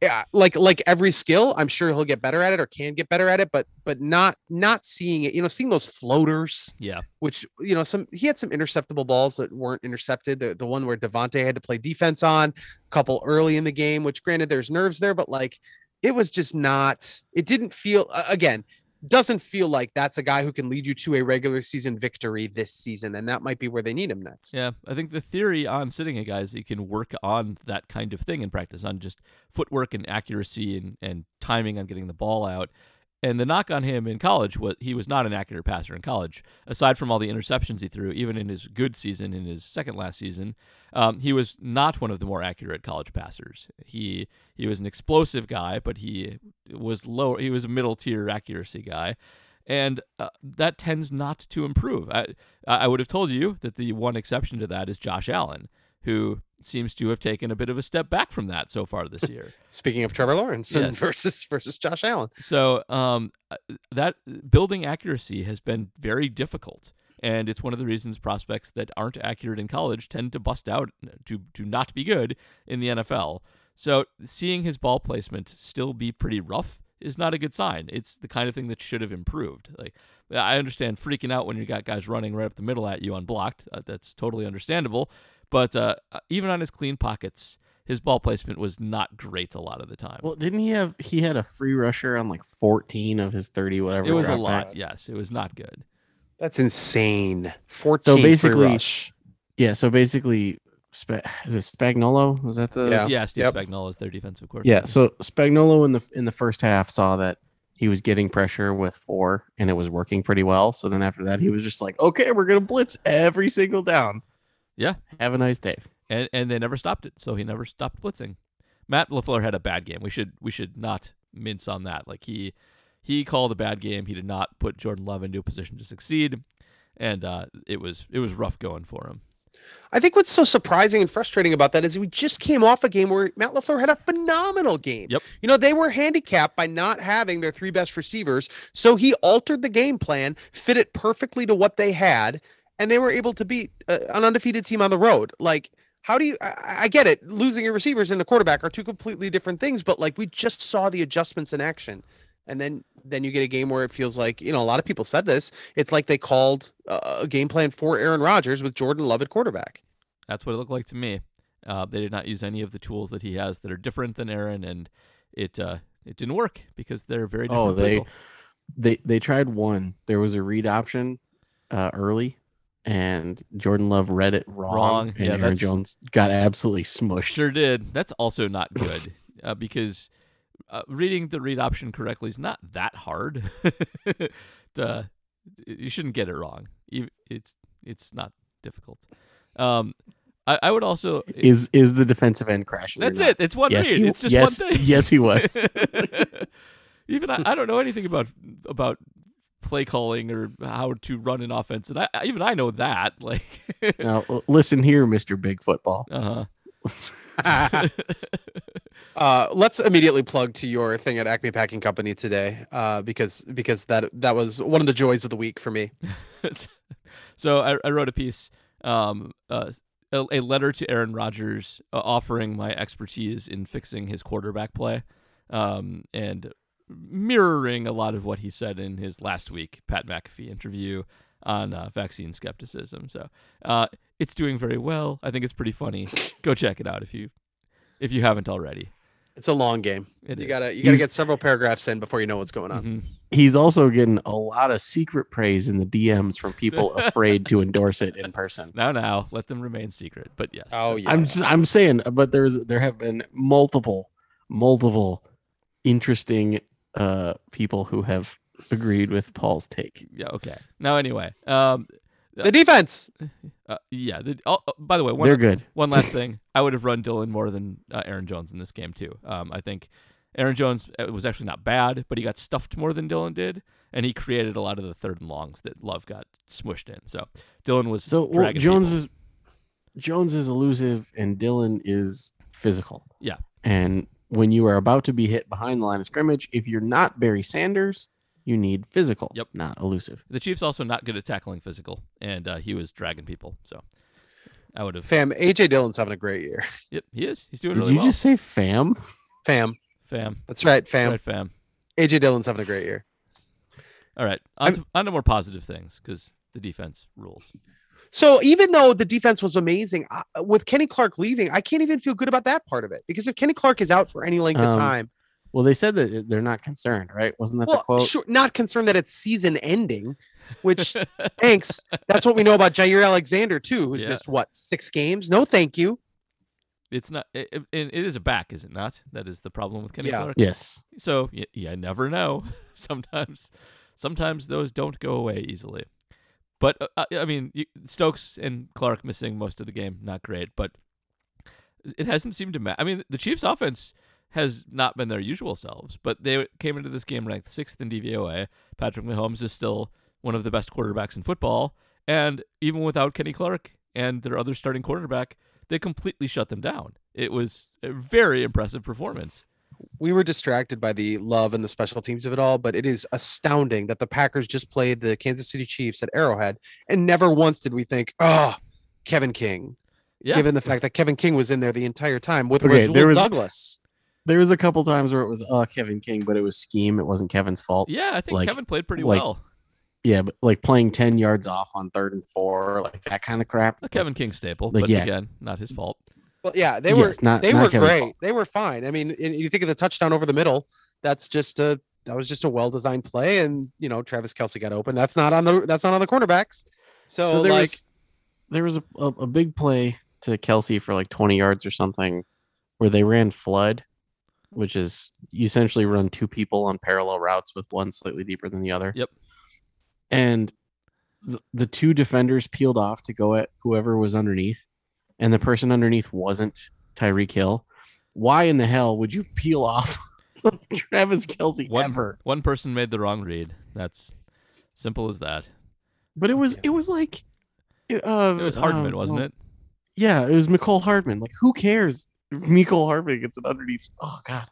Yeah, like like every skill, I'm sure he'll get better at it or can get better at it, but but not not seeing it. You know, seeing those floaters. Yeah. Which you know, some he had some interceptable balls that weren't intercepted. The, the one where Davante had to play defense on, a couple early in the game. Which granted, there's nerves there, but like it was just not. It didn't feel again doesn't feel like that's a guy who can lead you to a regular season victory this season, and that might be where they need him next. Yeah, I think the theory on sitting a guy is you can work on that kind of thing in practice, on just footwork and accuracy and, and timing on getting the ball out. And the knock on him in college was he was not an accurate passer in college. Aside from all the interceptions he threw, even in his good season, in his second last season, um, he was not one of the more accurate college passers. He he was an explosive guy, but he was low. He was a middle tier accuracy guy, and uh, that tends not to improve. I I would have told you that the one exception to that is Josh Allen, who seems to have taken a bit of a step back from that so far this year. Speaking of Trevor Lawrence Yes. versus versus Josh Allen. So um, uh, that building accuracy has been very difficult, and it's one of the reasons prospects that aren't accurate in college tend to bust out to to not be good in the NFL. So seeing his ball placement still be pretty rough is not a good sign. It's the kind of thing that should have improved. Like I understand freaking out when you got guys running right up the middle at you unblocked. Uh, that's totally understandable. But uh, even on his clean pockets, his ball placement was not great a lot of the time. Well, didn't he have he had a free rusher on like 14 of his 30 whatever? it was a lot. backs? Yes, it was not good. That's insane. 14 free basically- rush. Yeah, so basically Spa- is it Spagnolo? Was that the Yeah. yeah, Steve Yep. Spagnuolo is their defensive coordinator. Yeah, so Spagnuolo in the in the first half saw that he was getting pressure with four and it was working pretty well. So then after that he was just like, "Okay, we're going to blitz every single down." Yeah. Have a nice day. and and they never stopped it, so he never stopped blitzing. Matt LaFleur had a bad game. We should we should not mince on that. Like he he called a bad game. He did not put Jordan Love into a position to succeed, and uh, it was it was rough going for him. I think what's so surprising and frustrating about that is we just came off a game where Matt LaFleur had a phenomenal game. Yep. You know, they were handicapped by not having their three best receivers. So he altered the game plan, fit it perfectly to what they had, and they were able to beat uh, an undefeated team on the road. Like, how do you, I, I get it. Losing your receivers and a quarterback are two completely different things, but like we just saw the adjustments in action. And then, then you get a game where it feels like you know a lot of people said this. It's like they called uh, a game plan for Aaron Rodgers with Jordan Love at quarterback. That's what it looked like to me. Uh, they did not use any of the tools that he has that are different than Aaron, and it uh, it didn't work because they're very different. Oh, they people. they they tried one. There was a read option uh, early, and Jordan Love read it wrong, Wrong. and Yeah, Aaron that's- Jones got absolutely smushed. Sure did. That's also not good uh, because uh, reading the read option correctly is not that hard. you shouldn't get it wrong. It's it's not difficult. Um, I, I would also. Is is the defensive end crashing? that's it. It's one Yes, read. he- it's just yes, one thing. yes, he was. Even I, I don't know anything about about play calling or how to run an offense, and I even I know that. Like, Now listen here, Mister Big Football. uh Uh, let's immediately plug to your thing at Acme Packing Company today, uh, because because that that was one of the joys of the week for me. so I, I wrote a piece, um, uh, a, a letter to Aaron Rodgers, uh, offering my expertise in fixing his quarterback play, um, and mirroring a lot of what he said in his last week Pat McAfee interview on uh, vaccine skepticism. So uh, it's doing very well. I think it's pretty funny. Go check it out if you if you haven't already. It's a long game. It you is. gotta you gotta He's- get several paragraphs in before you know what's going on. Mhm. He's also getting a lot of secret praise in the DMs from people afraid to endorse it in person. Now, now, let them remain secret. But yes. Oh, yeah. I'm just, I'm saying, but there's there have been multiple, multiple interesting uh people who have agreed with Paul's take. Yeah. Okay. Now, anyway, um, The defense. uh, yeah. The, oh, oh, by the way, one They're good. One last thing, I would have run Dillon more than uh, Aaron Jones in this game too. Um, I think Aaron Jones uh, was actually not bad, but he got stuffed more than Dillon did, and he created a lot of the third and longs that Love got smushed in. So Dillon was So well, Jones people. is Jones is elusive and Dillon is physical. Yeah. And when you are about to be hit behind the line of scrimmage, if you're not Barry Sanders, you need physical, Yep. not elusive. the Chiefs also not good at tackling physical, and uh, he was dragging people. So I would have. Fam, AJ Dillon's having a great year. Yep, he is. He's doing Did really you well. just say fam? Fam. Fam, That's right, fam. right, fam. AJ Dillon's having a great year. All right, on to, on to more positive things because the defense rules. So even though the defense was amazing, I, with Kenny Clark leaving, I can't even feel good about that part of it because if Kenny Clark is out for any length of Um, time, Well, they said that they're not concerned, right? Wasn't that the quote? sure, not concerned that it's season ending, which thanks. That's what we know about Jaire Alexander too, who's Yeah. missed what six games. No, thank you. it's not. It, it, it is a back, is it not? That is the problem with Kenny Yeah. Clark. Yes. So yeah, you never know. sometimes, sometimes those don't go away easily. But uh, uh, I mean, Stokes and Clark missing most of the game, not great. But it hasn't seemed to matter. I mean, the Chiefs' offense has not been their usual selves, but they came into this game ranked sixth in DVOA. Patrick Mahomes is still one of the best quarterbacks in football, and even without Kenny Clark and their other starting quarterback, they completely shut them down. It was a very impressive performance. We were distracted by the love and the special teams of it all, but it is astounding that the Packers just played the Kansas City Chiefs at Arrowhead, and never once did we think, "Oh, Kevin King." Yeah. Given the fact that Kevin King was in there the entire time with Okay, Rasul there was- Douglas. There was a couple times where it was uh Kevin King, but it was scheme. It wasn't Kevin's fault. Yeah, I think Like- Kevin played pretty like- well. Yeah, but like playing ten yards off on third and four, like that kind of crap. A Kevin King staple, Like, but yeah. again, not his fault. Well, yeah, they Yes, were not- they not were Kevin's great. fault. They were fine. I mean, you think of the touchdown over the middle. That's just a that was just a well designed play, and you know Travis Kelce got open. That's not on the that's not on the cornerbacks. So, So, there like, was there was a, a, a big play to Kelce for like 20 yards or something where they ran flood, which is you essentially run two people on parallel routes with one slightly deeper than the other. Yep. And the, the two defenders peeled off to go at whoever was underneath, and the person underneath wasn't Tyreek Hill. Why in the hell would you peel off Travis Kelce One, ever? one person made the wrong read. That's simple as that. But it was it was like uh, It was Hardman, uh, wasn't well, it? Yeah, it was Mecole Hardman. Like, who cares? Mecole Hardman gets it underneath. Oh God.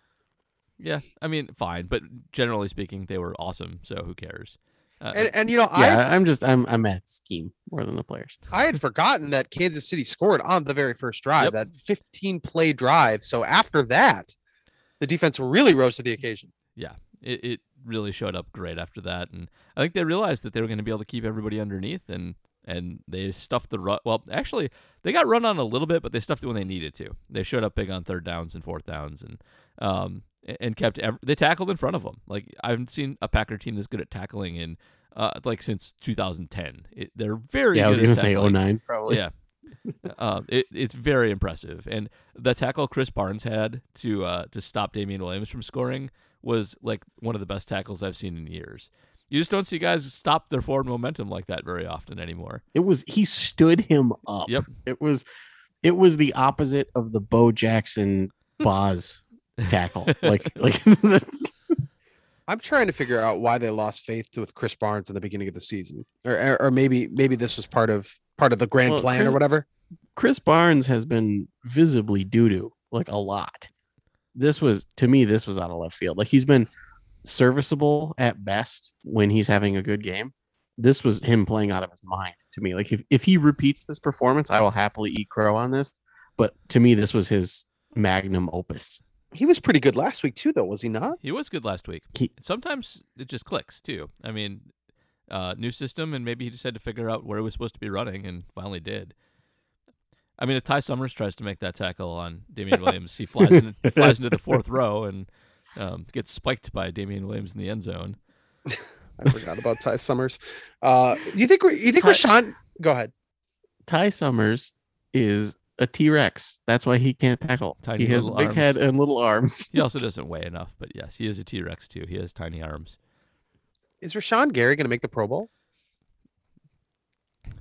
Yeah, I mean, fine, but generally speaking, they were awesome. So who cares? Uh, and, and you know, I Yeah, I, I'm just I'm I'm at scheme more than the players. I had forgotten that Kansas City scored on the very first drive, Yep. that 15 play drive. So after that, the defense really rose to the occasion. yeah, it, it really showed up great after that, and I think they realized that they were going to be able to keep everybody underneath, and and they stuffed the run. Well, actually, they got run on a little bit, but they stuffed it when they needed to. They showed up big on third downs and fourth downs, and um a- and kept ev- they tackled in front of them. Like I haven't seen a Packer team that's good at tackling in uh like since 2010. It, they're very Yeah, I was gonna say tackling. 09 probably. Yeah. um, it, it's very impressive, and the tackle Krys Barnes had to uh, to stop Damian Williams from scoring was like one of the best tackles I've seen in years. You just don't see guys stop their forward momentum like that very often anymore. It was he stood him up. Yep. It was it was the opposite of the Bo Jackson Boz tackle. Like like that's, I'm trying to figure out why they lost faith with Krys Barnes in the beginning of the season, or or, or maybe maybe this was part of part of the grand Well, plan or whatever. Krys Barnes has been visibly doo doo like a lot. This was to me this was out of left field. Like he's been serviceable at best when he's having a good game. This was him playing out of his mind to me. Like if, if he repeats this performance, I will happily eat crow on this. But to me, this was his magnum opus. He was pretty good last week too, though, was he not? He was good last week. He- Sometimes it just clicks too. I mean, uh, new system, and maybe he just had to figure out where he was supposed to be running, and finally did. I mean, if Ty Summers tries to make that tackle on Damian Williams, he flies in, he flies into the fourth row and um, gets spiked by Damian Williams in the end zone. I forgot about Ty Summers. Uh, do you think you think Ty- Rashan? Go ahead. Ty Summers is a T Rex. That's why he can't tackle. Tiny he has a big arms. head and little arms. He also doesn't weigh enough, but yes, he is a T Rex too. He has tiny arms. Is Rashan Gary going to make the Pro Bowl?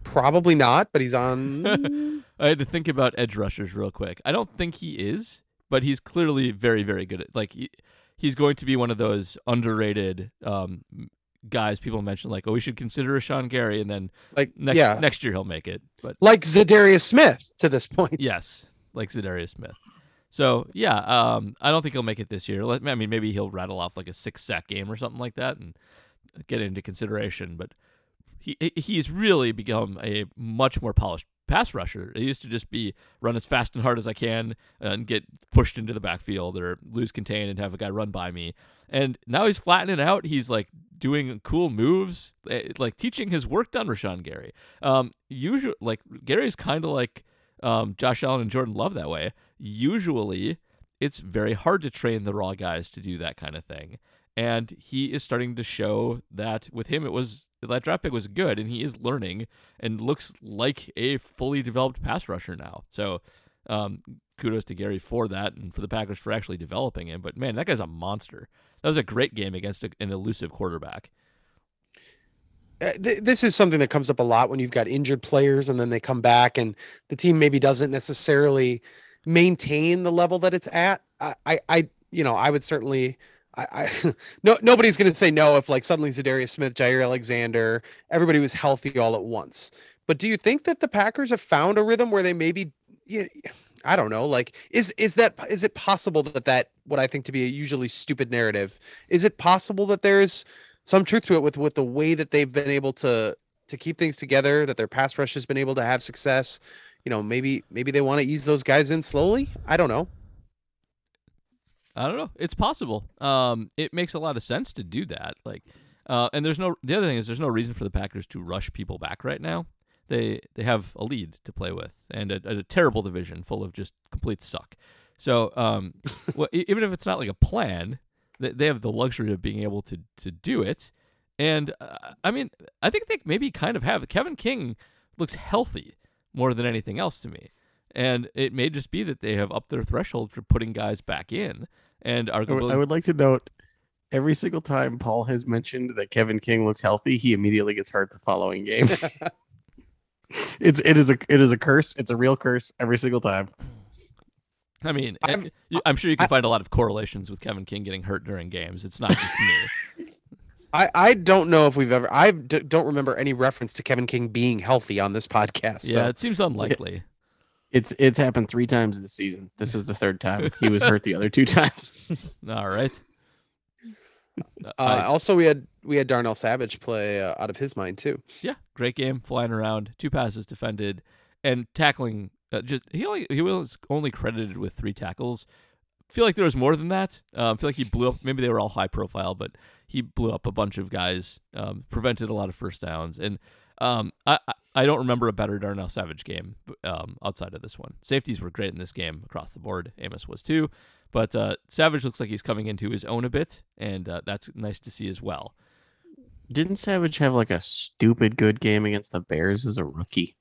Probably not, but he's on. I had to think about edge rushers real quick. I don't think he is, but he's clearly very, very good at like he, he's going to be one of those underrated um, guys people mentioned like, oh, we should consider Rashan Gary, and then like next yeah, next year he'll make it. But like Za'Darius Smith to this point. yes, like Za'Darius Smith. So yeah, um, I don't think he'll make it this year. I mean, maybe he'll rattle off like a six sack game or something like that and get into consideration. But he he- he's really become a much more polished pass rusher. It used to just be run as fast and hard as I can and get pushed into the backfield or lose contain and have a guy run by me. And now he's flattening out. He's like doing cool moves, eh, like teaching his work done. Rashan Gary. Um, usually, like Gary's kind of like um, Josh Allen and Jordan Love that way. Usually, it's very hard to train the raw guys to do that kind of thing. And he is starting to show that with him, it was that draft pick was good, and he is learning and looks like a fully developed pass rusher now. So, um, kudos to Gary for that and for the Packers for actually developing him. But man, that guy's a monster. That was a great game against a, an elusive quarterback. Uh, th- this is something that comes up a lot when you've got injured players and then they come back and the team maybe doesn't necessarily maintain the level that it's at. I, I, I you know, I would certainly. I, I no nobody's going to say no if like suddenly Za'Darius Smith, Jaire Alexander, everybody was healthy all at once. But do you think that the Packers have found a rhythm where they maybe, you know, I don't know, like is is that is it possible that that what I think to be a usually stupid narrative is it possible that there's some truth to it with with the way that they've been able to to keep things together, that their pass rush has been able to have success. You know, maybe maybe they want to ease those guys in slowly. I don't know. I don't know. It's possible. Um, it makes a lot of sense to do that. Like, uh, and there's no. The other thing is, there's no reason for the Packers to rush people back right now. They they have a lead to play with and a, a terrible division full of just complete suck. So, um, well, even if it's not like a plan, they have the luxury of being able to to do it. And uh, I mean, I think they maybe kind of have. Kevin King looks healthy more than anything else to me. And it may just be that they have upped their threshold for putting guys back in. And arguably, I would like to note every single time Paul has mentioned that Kevin King looks healthy, he immediately gets hurt the following game. it's it is a it is a curse. It's a real curse every single time. I mean, I'm, I'm sure you can I, find a lot of correlations with Kevin King getting hurt during games. It's not just me. I, I don't know if we've ever I d- don't remember any reference to Kevin King being healthy on this podcast. Yeah, so. it seems unlikely. It's it's happened three times this season. This is the third time. He was hurt the other two times. All right. Uh, I, also, we had we had Darnell Savage play uh, out of his mind too. Yeah, great game, flying around, two passes defended, and tackling uh, just he only he was only credited with three tackles. Feel like there was more than that. Um, feel like he blew up. Maybe they were all high profile, but he blew up a bunch of guys. Um, prevented a lot of first downs, and um, I I don't remember a better Darnell Savage game um, outside of this one. Safeties were great in this game across the board. Amos was too, but uh, Savage looks like he's coming into his own a bit, and uh, that's nice to see as well. Didn't Savage have like a stupid good game against the Bears as a rookie?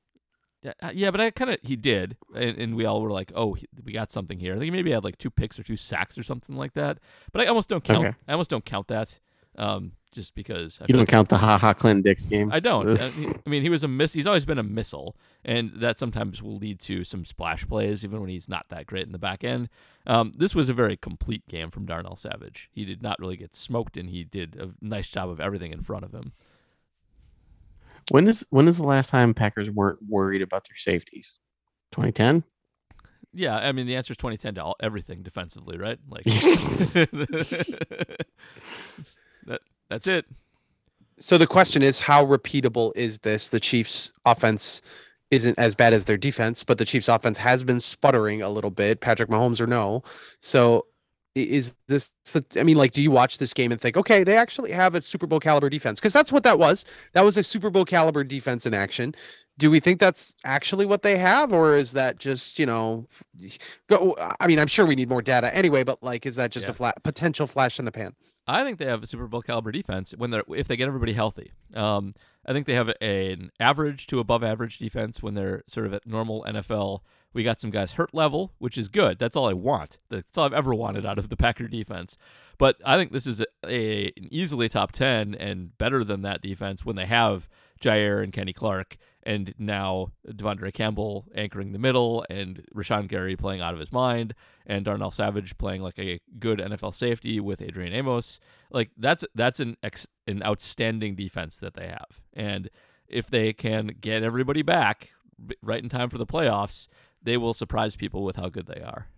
Uh, yeah, but I kind of he did, and, and, we all were like, "Oh, we got something here." I think maybe had like two picks or two sacks or something like that. But I almost don't count. Okay. I almost don't count that, um, just because I you don't like count the Ha Ha Clinton Dix games. I don't. I mean, he was a miss. He's always been a missile, and that sometimes will lead to some splash plays, even when he's not that great in the back end. Um, this was a very complete game from Darnell Savage. He did not really get smoked, and he did a nice job of everything in front of him. When is when is the last time Packers weren't worried about their safeties? 2010. Yeah, I mean the answer is 2010 to all, everything defensively, right? Like that, that's it. So the question is, how repeatable is this? The Chiefs' offense isn't as bad as their defense, but the Chiefs' offense has been sputtering a little bit. Patrick Mahomes or no, so is this the i mean like do you watch this game and think okay they actually have a super bowl caliber defense because that's what that was that was a super bowl caliber defense in action do we think that's actually what they have or is that just you know go i mean i'm sure we need more data anyway but like is that just yeah. a flat potential flash in the pan I think they have a Super Bowl caliber defense when they're if they get everybody healthy. Um, I think they have a, an average to above average defense when they're sort of at normal NFL we got some guys hurt level, which is good. That's all I want. That's all I've ever wanted out of the Packer defense. But I think this is a, a easily top 10 and better than that defense when they have Jaire and Kenny Clark and now De'Vondre Campbell anchoring the middle and Rashan Gary playing out of his mind and Darnell Savage playing like a good NFL safety with Adrian Amos. Like that's that's an ex, an outstanding defense that they have. And if they can get everybody back right in time for the playoffs, they will surprise people with how good they are.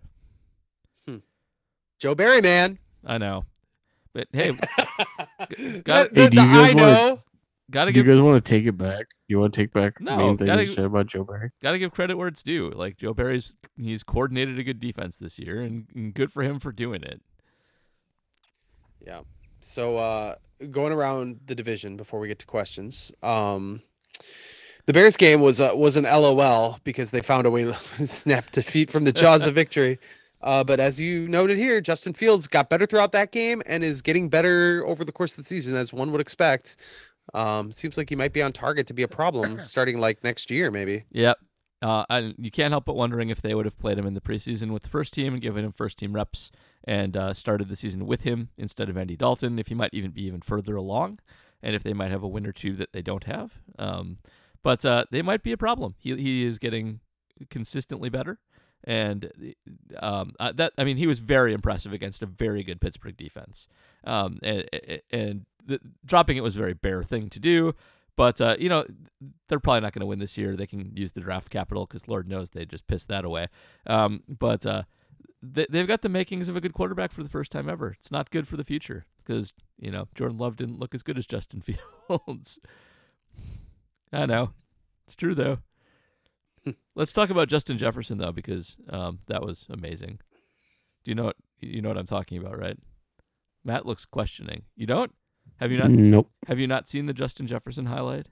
Hmm. Joe Barry, man. I know, but hey, got, hey, do you guys want? Gotta do give, you guys want to take it back? You want to take back no, main thing you said about Joe Barry? Got to give credit where it's due. Like Joe Barry's, he's coordinated a good defense this year, and, and good for him for doing it. Yeah. So uh going around the division before we get to questions. Um the Bears game was uh, was an LOL because they found a way to snap defeat from the jaws of victory. Uh, but as you noted here, Justin Fields got better throughout that game and is getting better over the course of the season, as one would expect. Um, seems like he might be on target to be a problem starting like next year, maybe. Yep. Uh, and you can't help but wondering if they would have played him in the preseason with the first team and given him first team reps and uh, started the season with him instead of Andy Dalton. If he might even be even further along, and if they might have a win or two that they don't have. Um, but uh, they might be a problem. He he is getting consistently better, and um, uh, that I mean he was very impressive against a very good Pittsburgh defense. Um, and and the, dropping it was a very bare thing to do. But uh, you know they're probably not going to win this year. They can use the draft capital because Lord knows they just pissed that away. Um, but uh, they, they've got the makings of a good quarterback for the first time ever. It's not good for the future because you know Jordan Love didn't look as good as Justin Fields. I know, it's true though. Let's talk about Justin Jefferson though because um, that was amazing. Do you know what you know what I'm talking about, right? Matt looks questioning. You don't? Have you not? Nope. Have you not seen the Justin Jefferson highlight?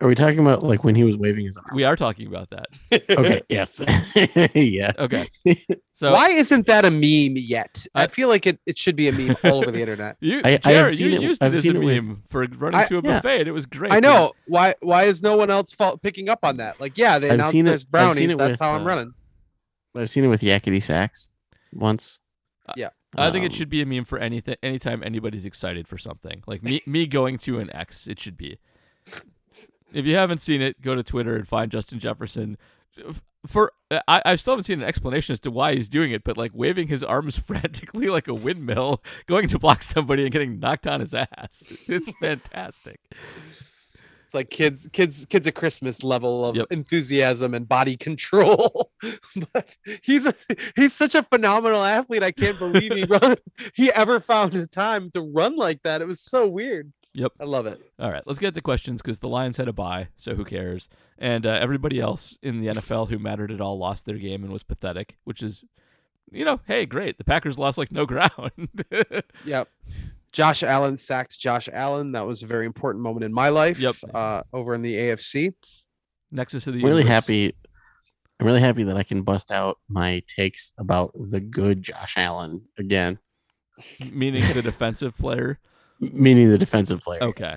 Are we talking about like when he was waving his arms? We are talking about that. Okay. yes. yeah. Okay. So Why isn't that a meme yet? I, I- feel like it, it should be a meme all over the internet. you, I- I have seen you it- used it I've as a seen it with- meme for running I- to a yeah. buffet, and it was great. I know. Why why is no one else fo- picking up on that? Like, yeah, they I've announced seen it- there's brownies. That's with, how I'm uh, running. I've seen it with Yakety Sax once. Yeah. I think it Um, should be a meme for anything. Anytime anybody's excited for something, like me, me going to an X, it should be. If you haven't seen it, go to Twitter and find Justin Jefferson. For I, I still haven't seen an explanation as to why he's doing it, but like waving his arms frantically like a windmill, going to block somebody and getting knocked on his ass. It's fantastic. It's like kids kids kids at Christmas level of Yep. enthusiasm and body control. but he's a, he's such a phenomenal athlete. I can't believe he run he ever found the time to run like that. It was so weird. Yep. I love it. All right, let's get to questions because the Lions had a bye, so who cares? And uh, everybody else in the NFL who mattered at all lost their game and was pathetic, which is, you know, hey, great. The Packers lost like no ground. Yep. Josh Allen sacked Josh Allen. That was a very important moment in my life. Yep. Uh, over in the AFC. Nexus of the I'm really happy. I'm really happy that I can bust out my takes about the good Josh Allen again, meaning the defensive player. meaning the defensive player. Okay.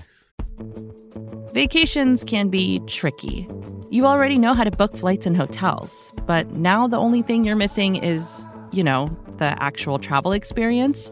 Vacations can be tricky. You already know how to book flights and hotels, but now the only thing you're missing is, you know, the actual travel experience.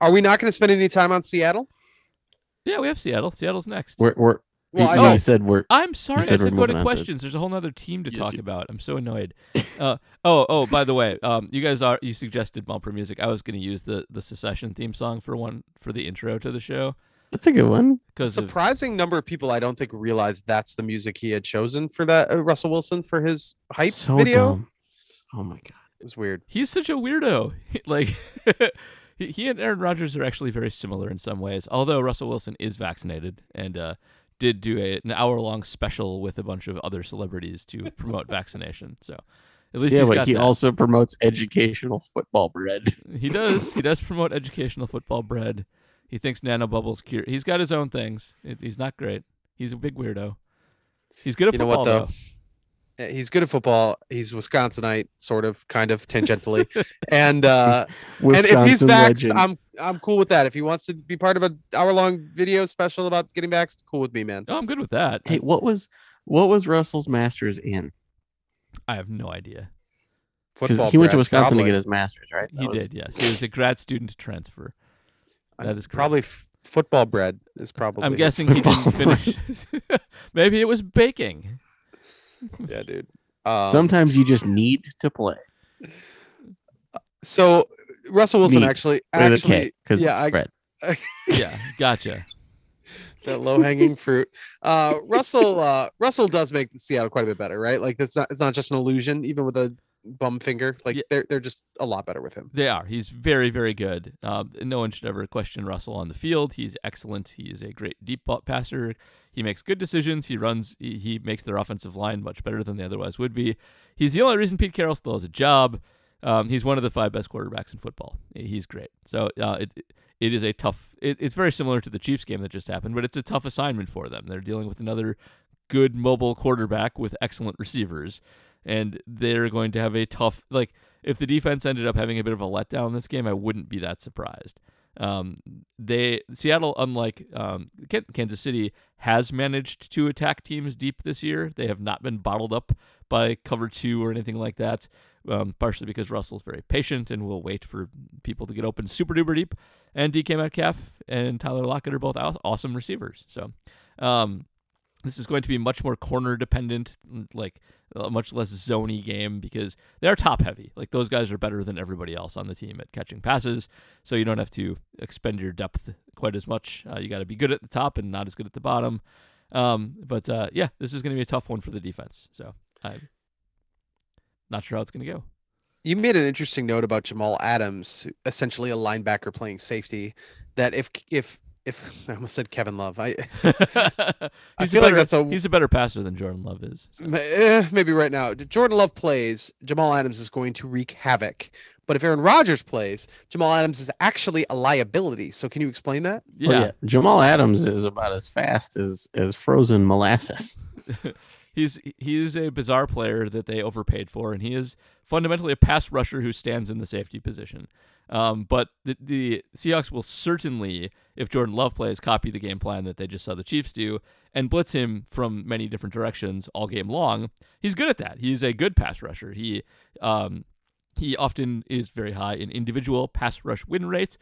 Are we not going to spend any time on Seattle? Yeah, we have Seattle. Seattle's next. We're we're. Well, you, I you know- said we're. I'm sorry. I said said we're go to moving to- questions. There's a whole other team to Yes, talk you- about. I'm so annoyed. uh, oh, oh, by the way, um, you guys are you suggested bumper music. I was going to use the the Succession theme song for one for the intro to the show That's a good one. because of Surprising number of people I don't think realized that's the music he had chosen for that uh, Russell Wilson for his hype so video. Dumb. Oh my god. It was weird. he's such a weirdo. like he, he and Aaron Rodgers are actually very similar in some ways. Although Russell Wilson is vaccinated and uh, did do a, an hour long special with a bunch of other celebrities to promote vaccination. So at least Yeah, he's but he that. also promotes educational football bread. He does. he does promote educational football bread. He thinks nanobubbles cure. He's got his own things. It, he's not great. He's a big weirdo. He's good at You know football what, though? though. Yeah, He's good at football. He's Wisconsinite, sort of, kind of tangentially. and uh and if he's Wisconsin vaxxed, legend. I'm I'm cool with that. If he wants to be part of an hour long video special about getting vaxxed, cool with me, man. Oh, I'm good with that. Hey, what was what was Russell's master's in? I have no idea. Because he went to Wisconsin probably. to get his master's, right? He was- did, yes. He was a grad student transfer. I'm That is correct. probably f- football bread is probably. I'm guessing he didn't finish. Maybe it was baking. yeah, dude. Um, Sometimes you just need to play so Russell Wilson Meat actually actually because yeah, I- it's bread. Yeah, gotcha. that low hanging fruit. Uh, Russell uh, Russell does make Seattle quite a bit better, right? Like it's not it's not just an illusion, even with a bum finger. Like Yeah. they're they're just a lot better with him. They are. He's very, very good. Um, no one should ever question Russell on the field. He's excellent. He is a great deep ball passer. He makes good decisions. He runs. He, he makes their offensive line much better than they otherwise would be. He's the only reason Pete Carroll still has a job. Um, he's one of the five best quarterbacks in football. He's great. So uh, it it is a tough. It, it's very similar to the Chiefs game that just happened, but it's a tough assignment for them. They're dealing with another good mobile quarterback with excellent receivers, and they're going to have a tough. Like if the defense ended up having a bit of a letdown this game, I wouldn't be that surprised. Um, they Seattle, unlike um, Kansas City, has managed to attack teams deep this year. They have not been bottled up by cover two or anything like that. Um, partially because Russell's very patient and will wait for people to get open super duper deep. And DK Metcalf and Tyler Lockett are both awesome receivers. So, um, this is going to be much more corner dependent, like a much less zony game because they are top heavy. Like those guys are better than everybody else on the team at catching passes, so you don't have to expend your depth quite as much. Uh, you got to be good at the top and not as good at the bottom. Um, but uh, yeah, this is going to be a tough one for the defense. So I'm not sure how it's going to go. You made an interesting note about Jamal Adams, essentially a linebacker playing safety. That if if if I almost said Kevin Love, I he's feel a like better, that's a- he's a better passer than Jordan Love is. so. eh, maybe right now if Jordan Love plays, Jamal Adams is going to wreak havoc. But if Aaron Rodgers plays, Jamal Adams is actually a liability. So can you explain that? Yeah, Oh, yeah. Jamal Adams is about as fast as as frozen molasses. he's he is a bizarre player that they overpaid for, and he is fundamentally a pass rusher who stands in the safety position. Um, but the, the Seahawks will certainly, if Jordan Love plays, copy the game plan that they just saw the Chiefs do and blitz him from many different directions all game long. He's good at that. He's a good pass rusher. He um, he often is very high in individual pass rush win rates.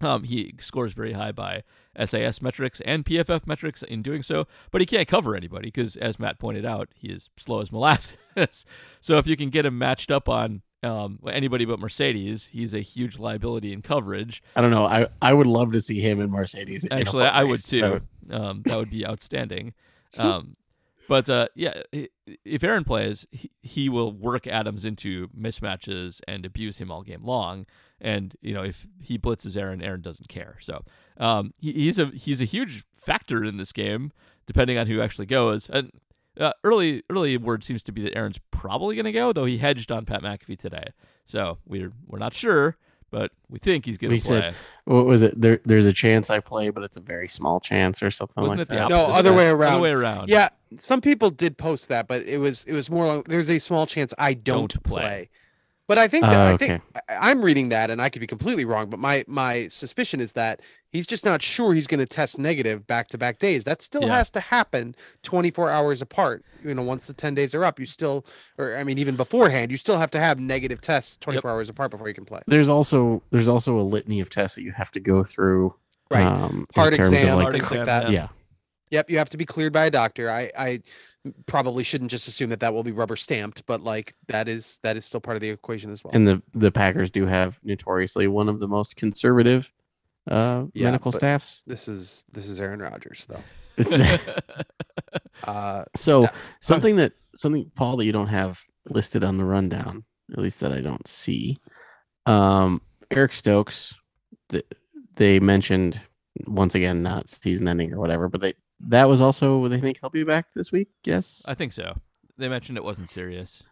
Um, he scores very high by SAS metrics and PFF metrics in doing so, but he can't cover anybody because, as Matt pointed out, he is slow as molasses. so if you can get him matched up on um, anybody but Marcedes, he's a huge liability in coverage. I don't know. I, I would love to see him and Marcedes. Actually, foot I would race. That too. Um, that would be outstanding. Um, but uh, yeah, if Aaron plays, he, he will work Adams into mismatches and abuse him all game long. And you know, if he blitzes Aaron, Aaron doesn't care. So um, he, he's a he's a huge factor in this game, depending on who actually goes. And uh, early early word seems to be that Aaron's probably going to go, though he hedged on Pat McAfee today. So we're we're not sure, but we think he's going to play. said- What was it? There, there's a chance I play, but it's a very small chance or something Wasn't like it the that. No, other way around. Other around. way around. Yeah, some people did post that, but it was it was more like there's a small chance I don't, Don't play. play. But I think that, Oh, I think I- I'm reading that, and I could be completely wrong. But my my suspicion is that he's just not sure he's going to test negative back to back days. That still Yeah. has to happen 24 hours apart. You know, once the 10 days are up, you still, or I mean, even beforehand, you still have to have negative tests 24 hours apart before you can play. There's also there's also a litany of tests that you have to go through. Right. Um, Heart exam, of like heart things exam, like that. yeah. Yep, you have to be cleared by a doctor. I I probably shouldn't just assume that that will be rubber stamped, but like that is that is still part of the equation as well. and the the Packers do have notoriously one of the most conservative uh, Yeah, medical staffs. this is this is Aaron Rodgers though. Uh, so That- something that something Paul that you don't have listed on the rundown, at least that I don't see. Um, Eric Stokes, th- they mentioned once again not season ending or whatever, but they that was also they think he'll be back this week. Yes, I think so. They mentioned it wasn't serious.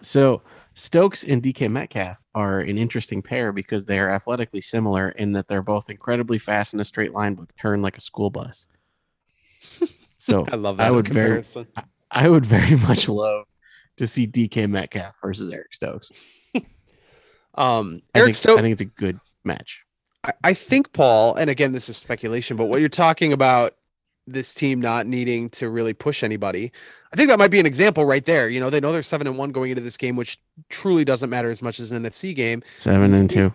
So Stokes and DK Metcalf are an interesting pair because they are athletically similar in that they're both incredibly fast in a straight line, but turn like a school bus. So I love that. I that would very- I would very much love to see DK Metcalf versus Eric Stokes. Um, I Eric think, Stokes. I think it's a good match. I, I think Paul, and again, this is speculation, but what you're talking about this team not needing to really push anybody, I think that might be an example right there. You know, they know they're seven and one going into this game, which truly doesn't matter as much as an NFC game. Seven and two.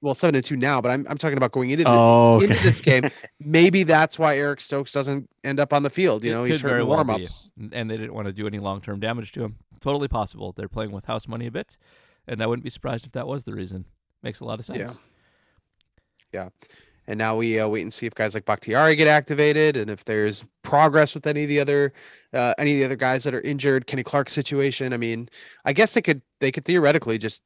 Well, seven and two now, but I'm I'm talking about going into the, Oh, into this game. Maybe that's why Eric Stokes doesn't end up on the field. You It know, he's hurt very in well warm ups. and they didn't want to do any long term damage to him. Totally possible. They're playing with house money a bit, and I wouldn't be surprised if that was the reason. Makes a lot of sense. Yeah. Yeah. And now we uh, wait and see if guys like Bakhtiari get activated, and if there's progress with any of the other uh, any of the other guys that are injured. Kenny Clark situation. I mean, I guess they could they could theoretically just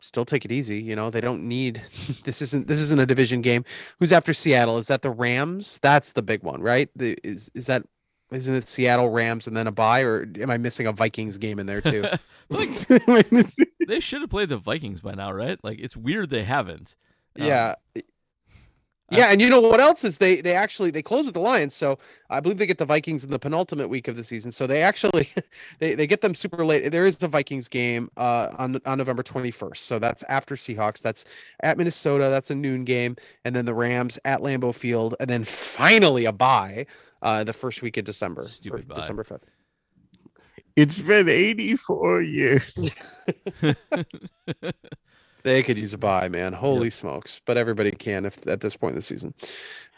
still take it easy. You know, they don't need this isn't this isn't a division game. Who's after Seattle? Is that the Rams? That's the big one, right? The, is is that isn't it Seattle Rams and then a bye, or am I missing a Vikings game in there too? like they should have played the Vikings by now, right? Like it's weird they haven't. Um, yeah. I- Yeah, and you know what else is they they actually they close with the Lions, so I believe they get the Vikings in the penultimate week of the season. So they actually they, they get them super late. There is a Vikings game uh on on November 21st. So that's after Seahawks. That's at Minnesota. That's a noon game, and then the Rams at Lambeau Field, and then finally a bye uh the first week of December. Stupid bye. December 5th. It's been 84 years. They could use a bye, man. Holy smokes! But everybody can if at this point in the season.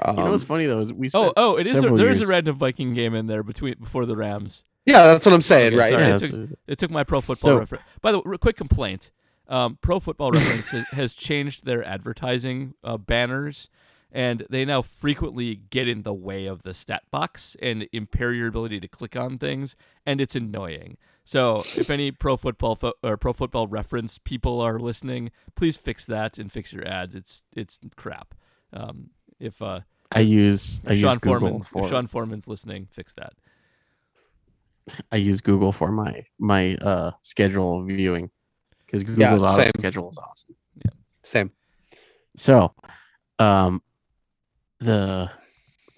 Um, you know what's funny though is we Oh, spent oh, it is. A, several there is a years- random Viking game in there between before the Rams. yeah, that's what I'm saying, Okay, right? Yeah, it took- It took my Pro Football So- Reference. By the way, quick complaint. Um, Pro Football Reference has, has changed their advertising uh, banners, and they now frequently get in the way of the stat box and impair your ability to click on things, and it's annoying. So, if any Pro Football fo- or Pro Football Reference people are listening, please fix that and fix your ads. It's it's crap. Um, if uh, I use I if use Sean Google Forman, for if Sean Forman's listening, fix that. I use Google for my my uh schedule viewing because Yeah, Google's auto schedule is awesome. Yeah. Same. So, um, the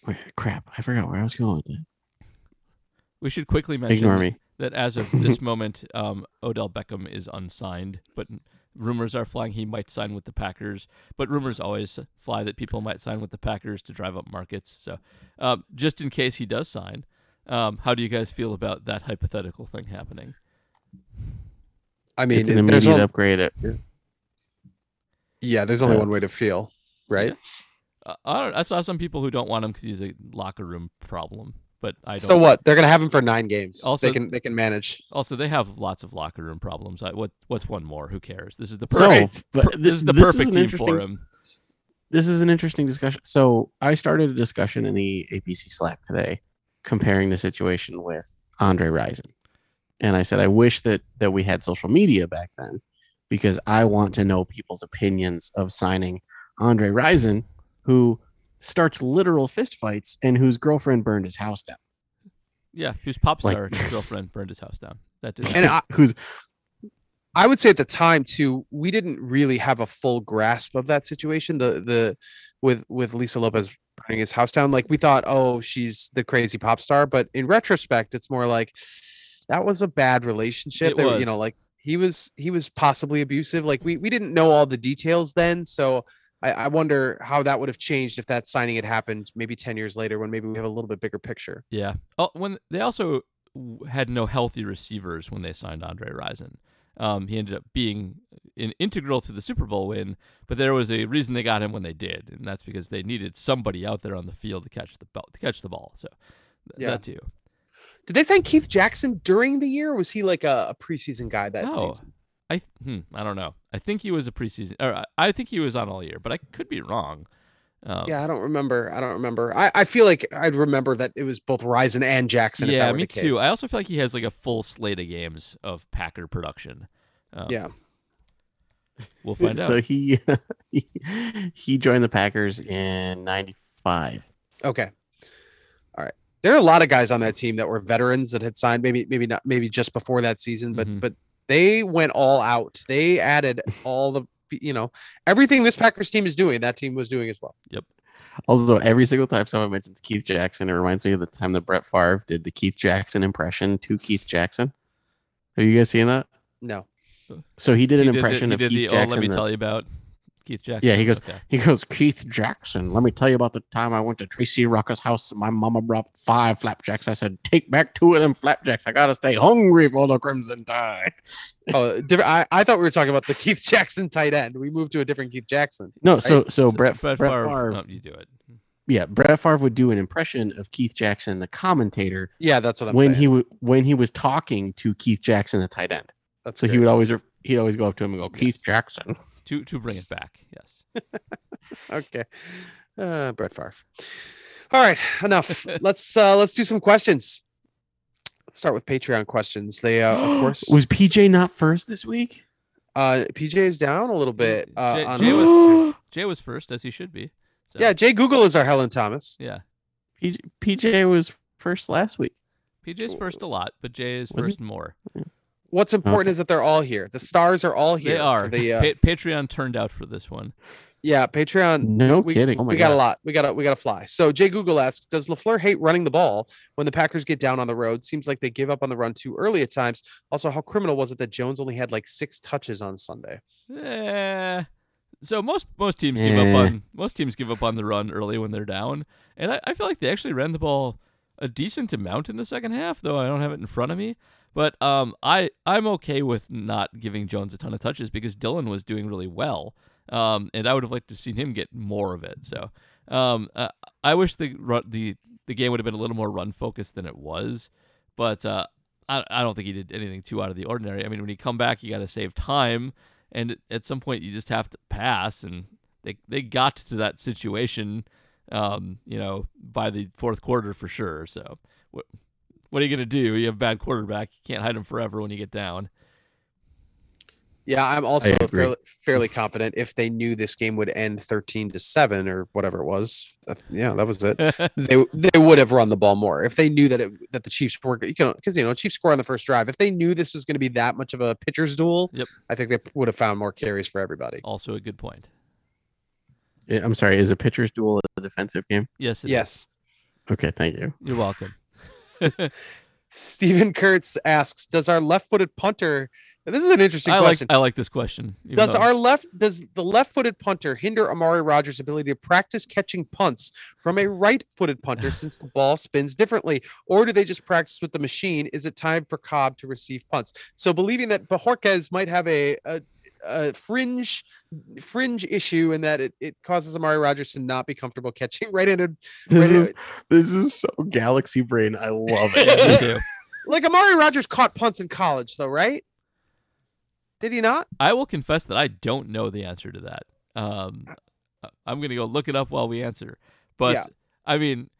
wait, crap, I forgot where I was going with that. We should quickly mention Ignore me. that as of this moment, um, Odell Beckham is unsigned, but rumors are flying he might sign with the Packers. But rumors always fly that people might sign with the Packers to drive up markets. So, um, just in case he does sign, um, how do you guys feel about that hypothetical thing happening? I mean, it's an immediate on- upgrade. At, yeah, there's only one way to feel, right? Uh, I, don't, I saw some people who don't want him because he's a locker room problem, but I don't. So what? They're gonna have him for nine games. Also- they can they can manage. Also, they have lots of locker room problems. I, what What's one more? Who cares? This is the perfect. but per- thi- this is the this perfect an team interesting- for him. This is an interesting discussion. So, I started a discussion in the APC Slack today, comparing the situation with Andre Rison, and I said I wish that that we had social media back then, because I want to know people's opinions of signing Andre Rison, who starts literal fistfights and whose girlfriend burned his house down. Yeah, whose pop star his girlfriend burned his house down. That did. And I, Who's I would say at the time too, we didn't really have a full grasp of that situation. The the with with Lisa Lopes burning his house down, like we thought, oh, she's the crazy pop star. But in retrospect, it's more like that was a bad relationship. It They was. You know, like he was he was possibly abusive. Like we we didn't know all the details then, so. I, I wonder how that would have changed if that signing had happened maybe 10 years later when maybe we have a little bit bigger picture. Yeah. Oh, when they also had no healthy receivers when they signed Andre Rison. Um, he ended up being an integral to the Super Bowl win, but there was a reason they got him when they did, and that's because they needed somebody out there on the field to catch the ball. To catch the ball. So th- Yeah. that too. Did they sign Keith Jackson during the year? Or was he like a, a preseason guy that No. season? I hmm, I don't know. I think he was a preseason, or I- I think he was on all year, but I could be wrong. Um, Yeah, I don't remember. I don't remember. I, I feel like I'd remember that it was both Rison and Jackson. if that yeah, were me the case. too. I also feel like he has like a full slate of games of Packer production. Um, yeah. we'll find so out. he, he he joined the Packers in '95. Okay. All right. There are a lot of guys on that team that were veterans that had signed maybe maybe not maybe just before that season, but Mhm. but they went all out. They added all the you know everything this Packers team is doing. That team was doing as well. Yep. Also, every single time someone mentions Keith Jackson, it reminds me of the time that Brett Favre did the Keith Jackson impression to Keith Jackson. Have you guys seen that? No. So he did an He did the- impression he of did Keith the, oh, Jackson. let me the- tell you about Keith Jackson. Yeah, he goes- Okay. He goes, Keith Jackson. Let me tell you about the time I went to Tracy Rocker's house. My mama brought five flapjacks. I said, take back two of them flapjacks. I gotta stay hungry for the Crimson Tide. Oh, different. I, I thought we were talking about the Keith Jackson tight end. We moved to a different Keith Jackson. No, so so Brett Brett Brett Favre. Favre, no, you do it. yeah, Brett Favre would do an impression of Keith Jackson, the commentator, Yeah, that's what I'm when saying. he w- when he was talking to Keith Jackson, the tight end. that's So he would always he'd always go up to him and go, Keith Jackson. To to bring it back. Yes. okay. Uh, Brett Favre. All right, enough. let's uh let's do some questions. Let's start with Patreon questions. They uh, of course was PJ not first this week? uh PJ is down a little bit. Uh, Jay- on- Jay was- Jay was first, as he should be. So, yeah, Jay Google is our Helen Thomas. Yeah. PJ, PJ was first last week. PJ's first a lot, but Jay is Was he? first more. What's important Okay. is that they're all here. The stars are all here. They for are. The, uh, Pa- Patreon turned out for this one. yeah, Patreon. No we, kidding. Oh my we got God. a lot. We got to we got to fly. So Jay Google asks, does Lafleur hate running the ball when the Packers get down on the road? Seems like they give up on the run too early at times. Also, how criminal was it that Jones only had like six touches on Sunday? Eh. So most most teams give Eh. up on most teams give up on the run early when they're down, and I, I feel like they actually ran the ball a decent amount in the second half, though I don't have it in front of me. But um, I I'm okay with not giving Jones a ton of touches because Dillon was doing really well, um, and I would have liked to seen him get more of it. So um, uh, I wish the the the game would have been a little more run focused than it was, but uh, I I don't think he did anything too out of the ordinary. I mean, when you come back, you got to save time and at some point you just have to pass and they they got to that situation um you know by the fourth quarter for sure so what are you going to do you have a bad quarterback you can't hide him forever when you get down Yeah, I'm also fairly, fairly confident if they knew this game would end 13 to 7 or whatever it was. that- yeah, that was it. they they would have run the ball more if they knew that it that the Chiefs were you know because you know Chiefs score on the first drive. If they knew this was going to be that much of a pitcher's duel, Yep. I think they would have found more carries for everybody. also a good point Yeah, I'm sorry. Is a pitcher's duel a defensive game? yes it is. Yes. Okay, thank you. you're welcome Stephen Kurtz asks, "Does our left-footed punter?" This is an interesting i like question. i like this question Does though- our left does the left-footed punter hinder Amari Rodgers' ability to practice catching punts from a right-footed punter since the ball spins differently, or do they just practice with the machine? Is it time for Cobb to receive punts? So believing that Bojorquez might have a, a, a fringe fringe issue in that it, it causes Amari Rodgers to not be comfortable catching right-handed. This right- is this is so galaxy brain. I love yeah, it. too. like Amari Rodgers caught punts in college, though, right? Did he not? i will confess that i don't know the answer to that um I- i'm gonna go look it up while we answer but Yeah. i mean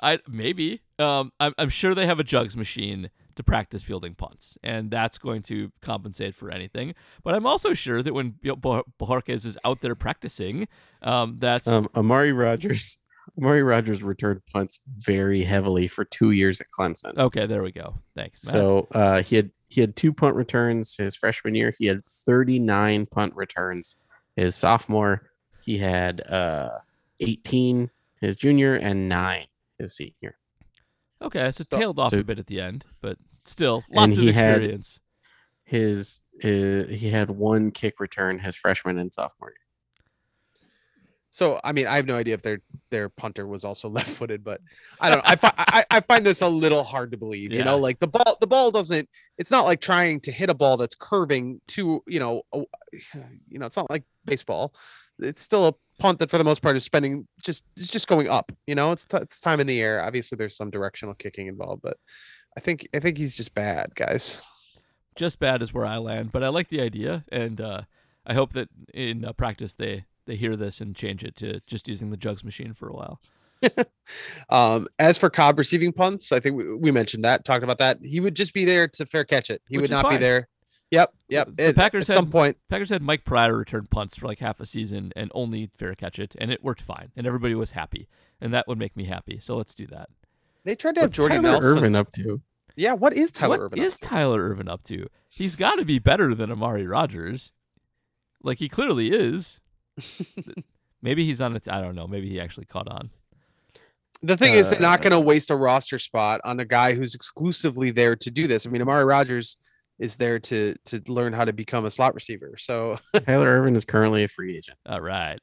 I maybe. Um, I'm, I'm sure they have a jugs machine to practice fielding punts, and that's going to compensate for anything. But I'm also sure that when Bo- Bo- Bojorquez is out there practicing, um, that's Um, Amari Rodgers. Amari Rodgers returned punts very heavily for two years at Clemson. okay. There we go. Thanks. Matt. So uh, he had he had two punt returns his freshman year. He had 39 punt returns his sophomore. He had uh, 18 his junior and nine his senior. Okay, so, So- tailed off so- a bit at the end, but still And lots of he had- experience. His uh, he had one kick return his freshman and sophomore year. So I mean, I have no idea if their their punter was also left-footed, but I don't know. I, fi- I I find this a little hard to believe. You know, like the ball the ball doesn't. It's not like trying to hit a ball that's curving to you know, a- you know, it's not like baseball. It's still a punt that for the most part is spending just it's just going up. You know, it's it's time in the air. Obviously, there's some directional kicking involved, but I think I think he's just bad, guys. Just bad is where I land, but I like the idea, and uh, I hope that in uh, practice they they hear this and change it to just using the jugs machine for a while. Um, as for Cobb receiving punts, I think we, we mentioned that, talked about that. He would just be there to fair catch it. He Which would not be there. Yep, yep. The At- Packers at some point. Packers had Mike Pryor return punts for like half a season and only fair catch it, and it worked fine, and everybody was happy, and that would make me happy. So let's do that. They tried to have What's Jordy Tyler Nelson. Ervin up to? Yeah, what is Tyler What Ervin? is up to? Tyler Ervin up to? He's got to be better than Amari Rodgers. Like he clearly is. Maybe he's on it. I don't know. Maybe he actually caught on. The thing is, they're not Uh, going to waste a roster spot on a guy who's exclusively there to do this. I mean, Amari Rodgers is there to to learn how to become a slot receiver. So Tyler Ervin is currently a free agent. All right.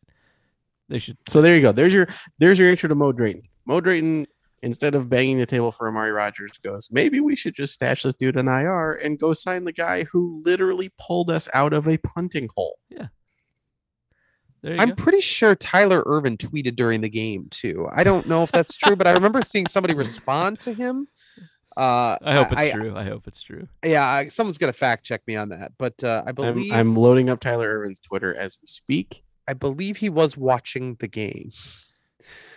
They should. So there you go. There's your there's your intro to Mo Drayton. Mo Drayton, instead of banging the table for Amari Rodgers, goes, maybe we should just stash this dude in IR and go sign the guy who literally pulled us out of a punting hole. Yeah. I'm go. pretty sure Tyler Ervin tweeted during the game too. I don't know if that's true, but I remember seeing somebody respond to him. Uh, I hope it's I- true. I hope it's true. Yeah, someone's gonna fact check me on that, but uh, I I'm, believe I'm loading up Tyler Ervin's Twitter as we speak. I believe he was watching the game.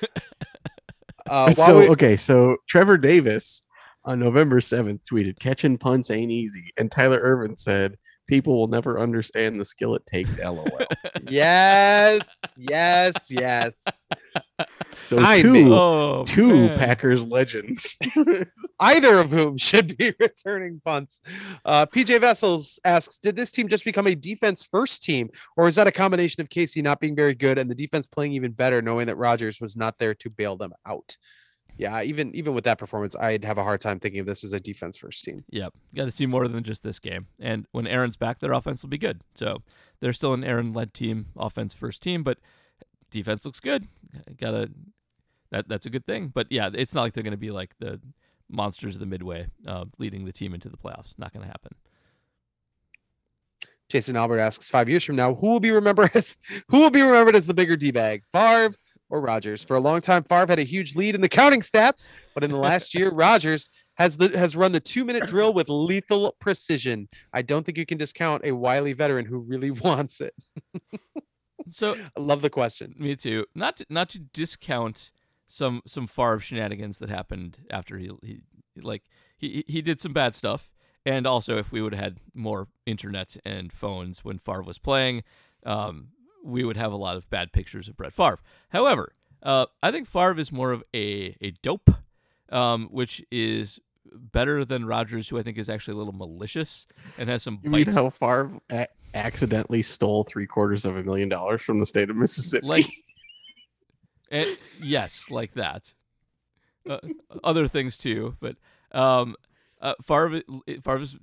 uh, so we- okay, so Trevor Davis on November 7th tweeted, catching punts ain't easy. And Tyler Ervin said, People will never understand the skill it takes, lol. yes, yes, yes. So Sign two, me. oh, two man. Packers legends. Either of whom should be returning punts. Uh, PJ Vessels asks, did this team just become a defense first team, or is that a combination of Casey not being very good and the defense playing even better, knowing that Rodgers was not there to bail them out? Yeah, even even with that performance, I'd have a hard time thinking of this as a defense first team. Yep. Got to see more than just this game. And when Aaron's back, their offense will be good. So they're still an Aaron led team, offense first team, but defense looks good. Got to that that's a good thing. But yeah, it's not like they're going to be like the monsters of the midway, uh, leading the team into the playoffs. Not going to happen. Jason Albert asks, five years from now, who will be remembered as who will be remembered as the bigger D bag, Favre or Rodgers? For a long time, Favre had a huge lead in the counting stats, but in the last year, Rodgers has the has run the two minute drill with lethal precision. I don't think you can discount a wily veteran who really wants it. So I love the question. Me too. Not to, not to discount some some Favre shenanigans that happened after he he like he he did some bad stuff, and also if we would have had more internet and phones when Favre was playing, um, we would have a lot of bad pictures of Brett Favre. However, uh, I think Favre is more of a a dope, um, which is better than Rodgers, who I think is actually a little malicious and has some You mean bites. how Favre a- accidentally stole three quarters of a million dollars from the state of Mississippi? like and, yes like that uh, other things too but um uh, Favre, Favre is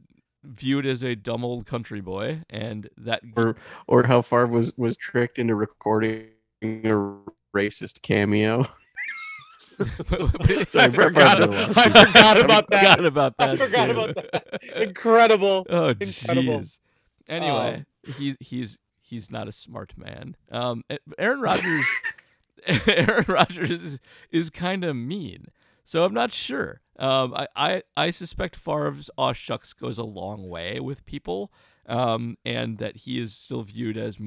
viewed as a dumb old country boy and that or or how Favre was was tricked into recording a racist cameo. Sorry, I forgot, Favre did a lot of I forgot about that. forgot about that I forgot too. about that. Incredible. oh Incredible. jeez anyway he's he's he's not a smart man um aaron rodgers aaron rodgers is, is kind of mean so i'm not sure um I, I i suspect Favre's aw shucks goes a long way with people um and that he is still viewed as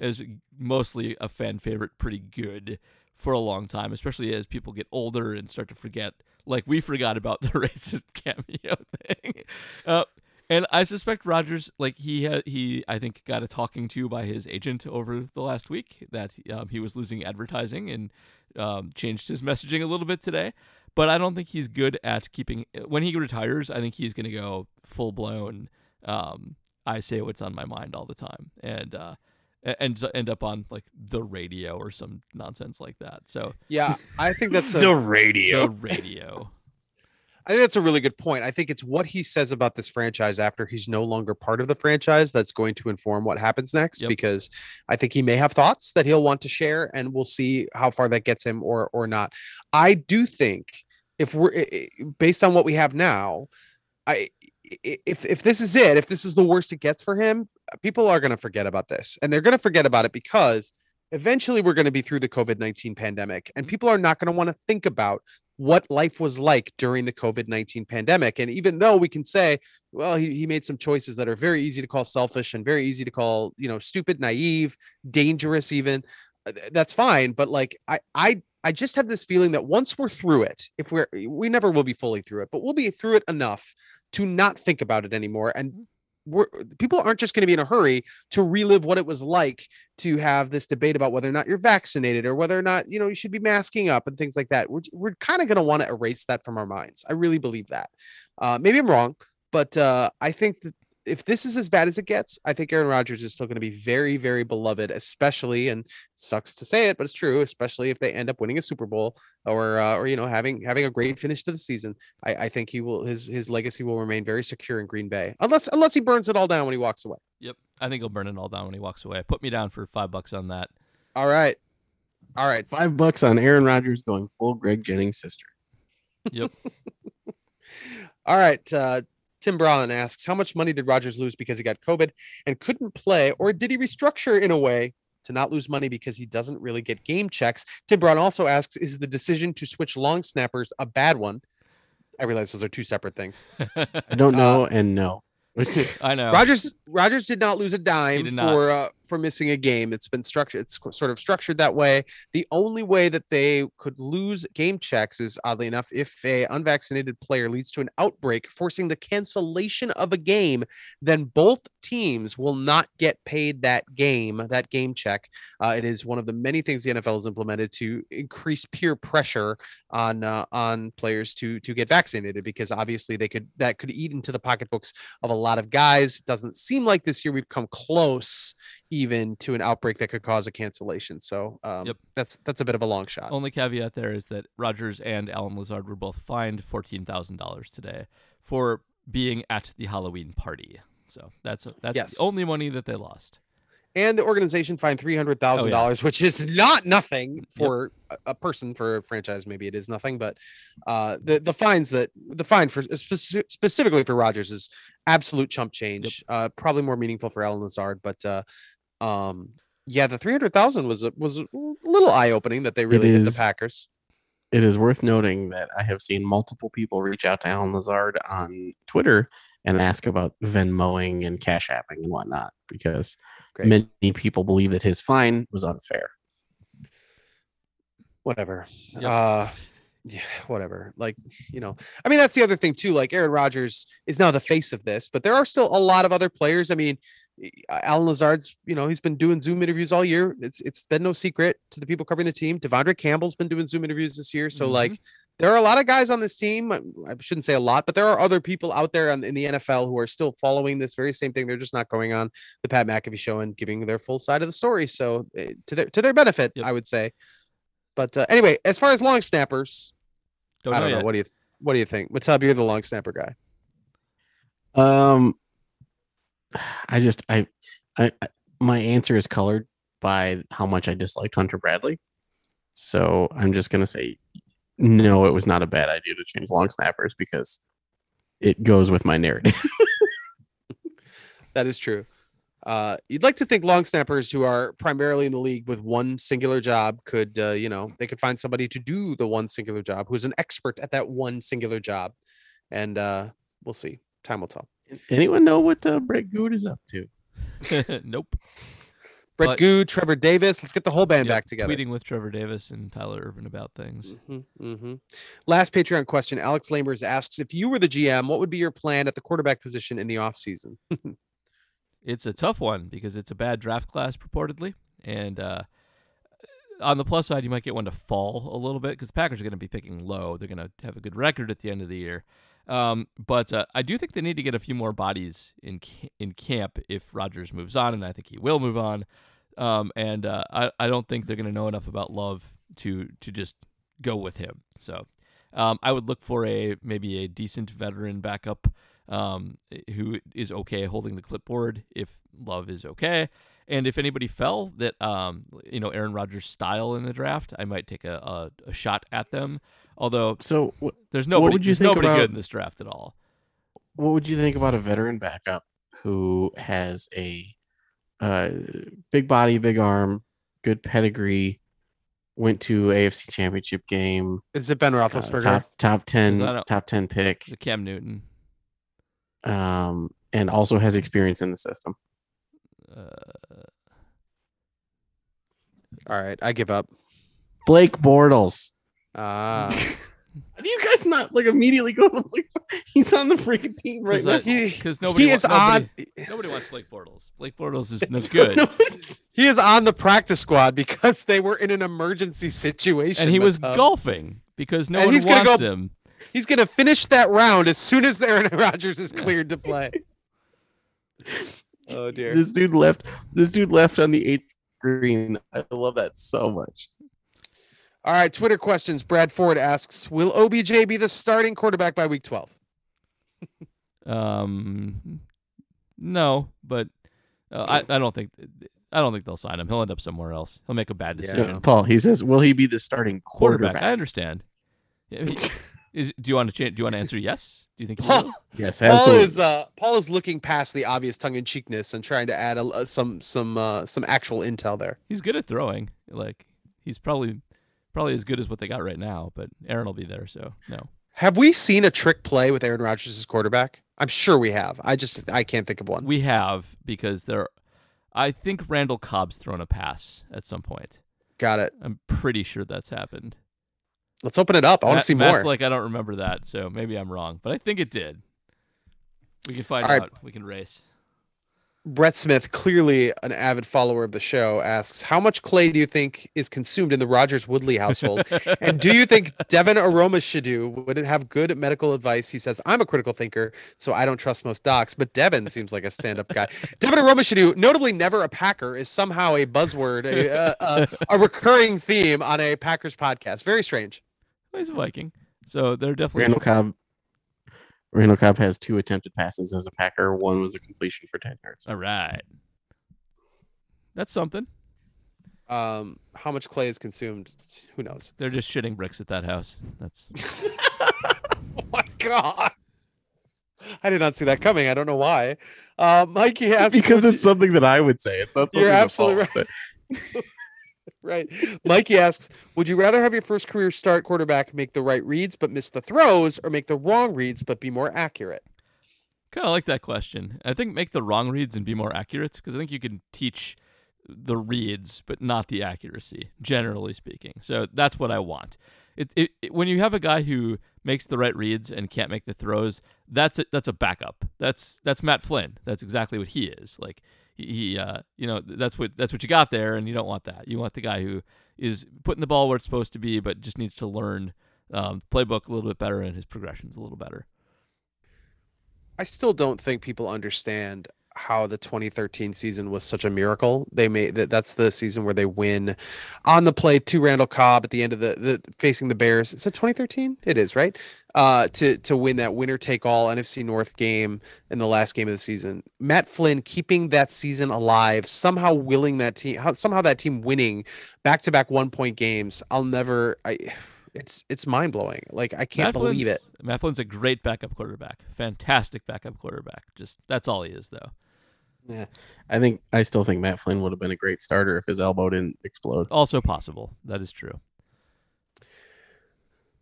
as mostly a fan favorite pretty good for a long time especially as people get older and start to forget like we forgot about the racist cameo thing uh, and I suspect Rodgers, like he had, he I think got a talking to by his agent over the last week that um, he was losing advertising and um, changed his messaging a little bit today. But I don't think he's good at keeping. When he retires, I think he's going to go full blown. Um, I say what's on my mind all the time, and uh, and end up on like the radio or some nonsense like that. So Yeah, I think that's a, the radio. the radio. I think that's a really good point. I think it's what he says about this franchise after he's no longer part of the franchise that's going to inform what happens next. Yep. Because I think he may have thoughts that he'll want to share, and we'll see how far that gets him or or not. I do think if we're based on what we have now, I if if this is it, if this is the worst it gets for him, people are going to forget about this, and they're going to forget about it because eventually we're going to be through the COVID nineteen pandemic, and people are not going to want to think about what life was like during the COVID 19 pandemic. And even though we can say, well, he, he made some choices that are very easy to call selfish and very easy to call, you know, stupid, naive, dangerous, even uh, that's fine. But like, I, I, I just have this feeling that once we're through it, if we're, we never will be fully through it, but we'll be through it enough to not think about it anymore. And we're, people aren't just going to be in a hurry to relive what it was like to have this debate about whether or not you're vaccinated or whether or not you know you should be masking up and things like that. We're, we're kind of going to want to erase that from our minds. I really believe that. Uh, maybe i'm wrong but uh, i think that if this is as bad as it gets, I think Aaron Rodgers is still going to be very, very beloved, especially and sucks to say it, but it's true, especially if they end up winning a Super Bowl or uh, or you know having having a great finish to the season. I, I think he will his his legacy will remain very secure in Green Bay, unless unless he burns it all down when he walks away. Yep. I think he'll burn it all down when he walks away. Put me down for five bucks on that. All right, all right. Five bucks on Aaron Rodgers going full Greg Jennings sister. Yep. All right. Uh, Tim Brown asks, how much money did Rodgers lose because he got COVID and couldn't play, or did he restructure in a way to not lose money because he doesn't really get game checks? Tim Brown also asks, is the decision to switch long snappers a bad one? I realize those are two separate things. I don't know and no. I know. Rodgers Rodgers did not lose a dime for uh, for missing a game. It's been structured. It's sort of structured that way. The only way that they could lose game checks is oddly enough if a unvaccinated player leads to an outbreak, forcing the cancellation of a game. Then both teams will not get paid that game. That game check. Uh, it is one of the many things the NFL has implemented to increase peer pressure on uh, on players to to get vaccinated because obviously they could that could eat into the pocketbooks of a lot of guys. It Doesn't seem like this year we've come close even to an outbreak that could cause a cancellation. So um, Yep. that's that's a bit of a long shot. Only caveat there is that Rodgers and Allen Lazard were both fined fourteen thousand dollars today for being at the Halloween party. So that's that's Yes. the only money that they lost. And the organization fined three hundred thousand dollars, which is not nothing for a, a person for a franchise. Maybe it is nothing, but uh, the the fines that the fine for speci- specifically for Rodgers is absolute chump change. Uh, probably more meaningful for Allen Lazard, but uh, um, yeah, the three hundred thousand was a, was a little eye opening that they really hit the Packers. it is worth noting that I have seen multiple people reach out to Allen Lazard on Twitter and ask about Venmoing and Cash Apping and whatnot because Great. many people believe that his fine was unfair. whatever. Yep. Uh yeah, whatever. Like, you know, I mean, that's the other thing too. Like Aaron Rodgers is now the face of this, but there are still a lot of other players. I mean, Allen Lazard's, you know, he's been doing Zoom interviews all year. It's it's been no secret to the people covering the team. De'Vondre Campbell's been doing Zoom interviews this year. So like there are a lot of guys on this team. I I shouldn't say a lot, but there are other people out there in the NFL who are still following this very same thing. They're just not going on the Pat McAfee show and giving their full side of the story. So eh, to their to their benefit, Yep. I would say. But uh, anyway, as far as long snappers, Don't I don't know. yet. What do you what do you think? Matub, you're the long snapper guy. Um, I just I, I I- my answer is colored by how much I disliked Hunter Bradley. So I'm just gonna say no. It was not a bad idea to change long snappers because it goes with my narrative. That is true. Uh, you'd like to think long snappers who are primarily in the league with one singular job could, uh, you know, they could find somebody to do the one singular job who's an expert at that one singular job, and uh, we'll see. Time will tell. Anyone know what uh, Brett Goode is up to? nope. Brett But- Goode, Trevor Davis. Let's get the whole band Yep, back together. Tweeting with Trevor Davis and Tyler Ervin about things. Mhm, mhm. Last Patreon question. Alex Lamers asks if you were the GM, what would be your plan at the quarterback position in the offseason? It's a tough one because it's a bad draft class purportedly, and uh, on the plus side, you might get one to fall a little bit because the Packers are going to be picking low. They're going to have a good record at the end of the year, um, but uh, I do think they need to get a few more bodies in in camp if Rodgers moves on, and I think he will move on. Um, and uh, I I don't think they're going to know enough about Love to to just go with him. So um, I would look for a maybe a decent veteran backup um, who is okay holding the clipboard if Love is okay. And if anybody fell that um, you know Aaron Rodgers' style in the draft, I might take a, a, a shot at them. Although So wh- there's nobody, would you there's think nobody about- good in this draft at all. what would you think about a veteran backup who has a uh, big body, big arm, good pedigree, went to AFC Championship game, Is it Ben uh, Roethlisberger? top top ten, a- top ten pick, The Cam Newton. Um, and also has experience in the system. Uh, All right, I give up. Blake Bortles. Ah. How do you guys not like immediately go to Blake? He's on the freaking team right now. Because nobody, he wa- is nobody, on nobody wants Blake Bortles. Blake Bortles is no good, No, he is on the practice squad because they were in an emergency situation. and he was Matub. golfing because no And one he's gonna wants go- him. He's gonna finish that round as soon as Aaron Rodgers is cleared to play. Oh dear. This dude left. This dude left on the eighth green. I love that so much. All right, Twitter questions. Brad Ford asks, "Will OBJ be the starting quarterback by week 12?" Um, no, but uh, I I don't think I don't think they'll sign him. He'll end up somewhere else. He'll make a bad Yeah. decision. Paul, he says, "Will he be the starting Quarterback. quarterback?" I understand. Yeah, he- is do you want to change? Do you want to answer yes? Do you think? Paul, will? yes, Paul is uh, Paul is looking past the obvious tongue-in-cheekness and trying to add a, a- some some uh, some actual intel there. He's good at throwing. Like he's probably probably as good as what they got right now. But Aaron will be there, so no. Have we seen a trick play with Aaron Rodgers as quarterback? I'm sure we have. I just I can't think of one. We have because there. I think Randall Cobb's thrown a pass at some point. Got it. I'm pretty sure that's happened. Let's open it up. I want to see more. Matt's like I don't remember that, so maybe I'm wrong, but I think it did. We can find All right. out. We can race. Brett Smith, clearly an avid follower of the show, asks, "How much clay do you think is consumed in the Rodgers Woodley household? and do you think Devin Aromashodu would have good medical advice? He says, I'm a critical thinker, so I don't trust most docs, but Devin seems like a stand up guy. Devin Aromashodu, notably never a Packer, is somehow a buzzword, a, a, a, a recurring theme on a Packers podcast. Very strange. Well, he's a Viking, so they're definitely. Randall Cobb. Randall Cobb has two attempted passes as a Packer. One was a completion for ten yards. All right, that's something. Um, how much clay is consumed? Who knows? They're just shitting bricks at that house. That's Oh my God. I did not see that coming. I don't know why. Uh, Mikey asks, because it's something that I would say. It's not something You're that absolutely right. would say. right. Mikey asks, would you rather have your first career start quarterback make the right reads but miss the throws, or make the wrong reads but be more accurate? kind of like that question. I think make the wrong reads and be more accurate because I think you can teach the reads but not the accuracy, generally speaking. So that's what I want. It, it, it- when you have a guy who makes the right reads and can't make the throws, that's a, that's a backup. That's that's Matt Flynn. That's exactly what he is. Like he, uh, you know, that's what that's what you got there, and you don't want that. You want the guy who is putting the ball where it's supposed to be, but just needs to learn um, playbook a little bit better and his progressions a little better. I still don't think people understand how the 2013 season was such a miracle. They made that that's the season where they win on the play to Randall Cobb at the end of the, the facing the Bears. Is it 2013? It is, right? Uh to to win that winner take all NFC North game in the last game of the season. Matt Flynn keeping that season alive, somehow willing that team somehow that team winning back-to-back one-point games. I'll never I it's it's mind-blowing. Like I can't Matt believe it. Matt Flynn's a great backup quarterback. Fantastic backup quarterback. Just that's all he is, though. I think I still think Matt Flynn would have been a great starter if his elbow didn't explode. Also possible. That is true.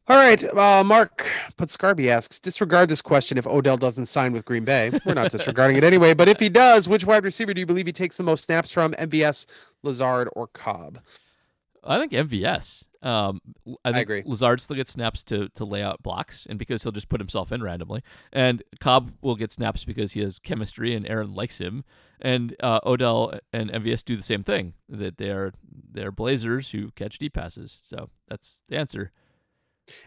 All right, uh, Mark Putscarby asks, disregard this question if Odell doesn't sign with Green Bay. We're not disregarding it anyway, but if he does, which wide receiver do you believe he takes the most snaps from, MVS, Lazard, or Cobb? I think MVS. Um, I think agree. Lazard still gets snaps to to lay out blocks, and because he'll just put himself in randomly. And Cobb will get snaps because he has chemistry, and Aaron likes him. And uh, Odell and MVS do the same thing. That they are they're Blazers who catch deep passes. So that's the answer.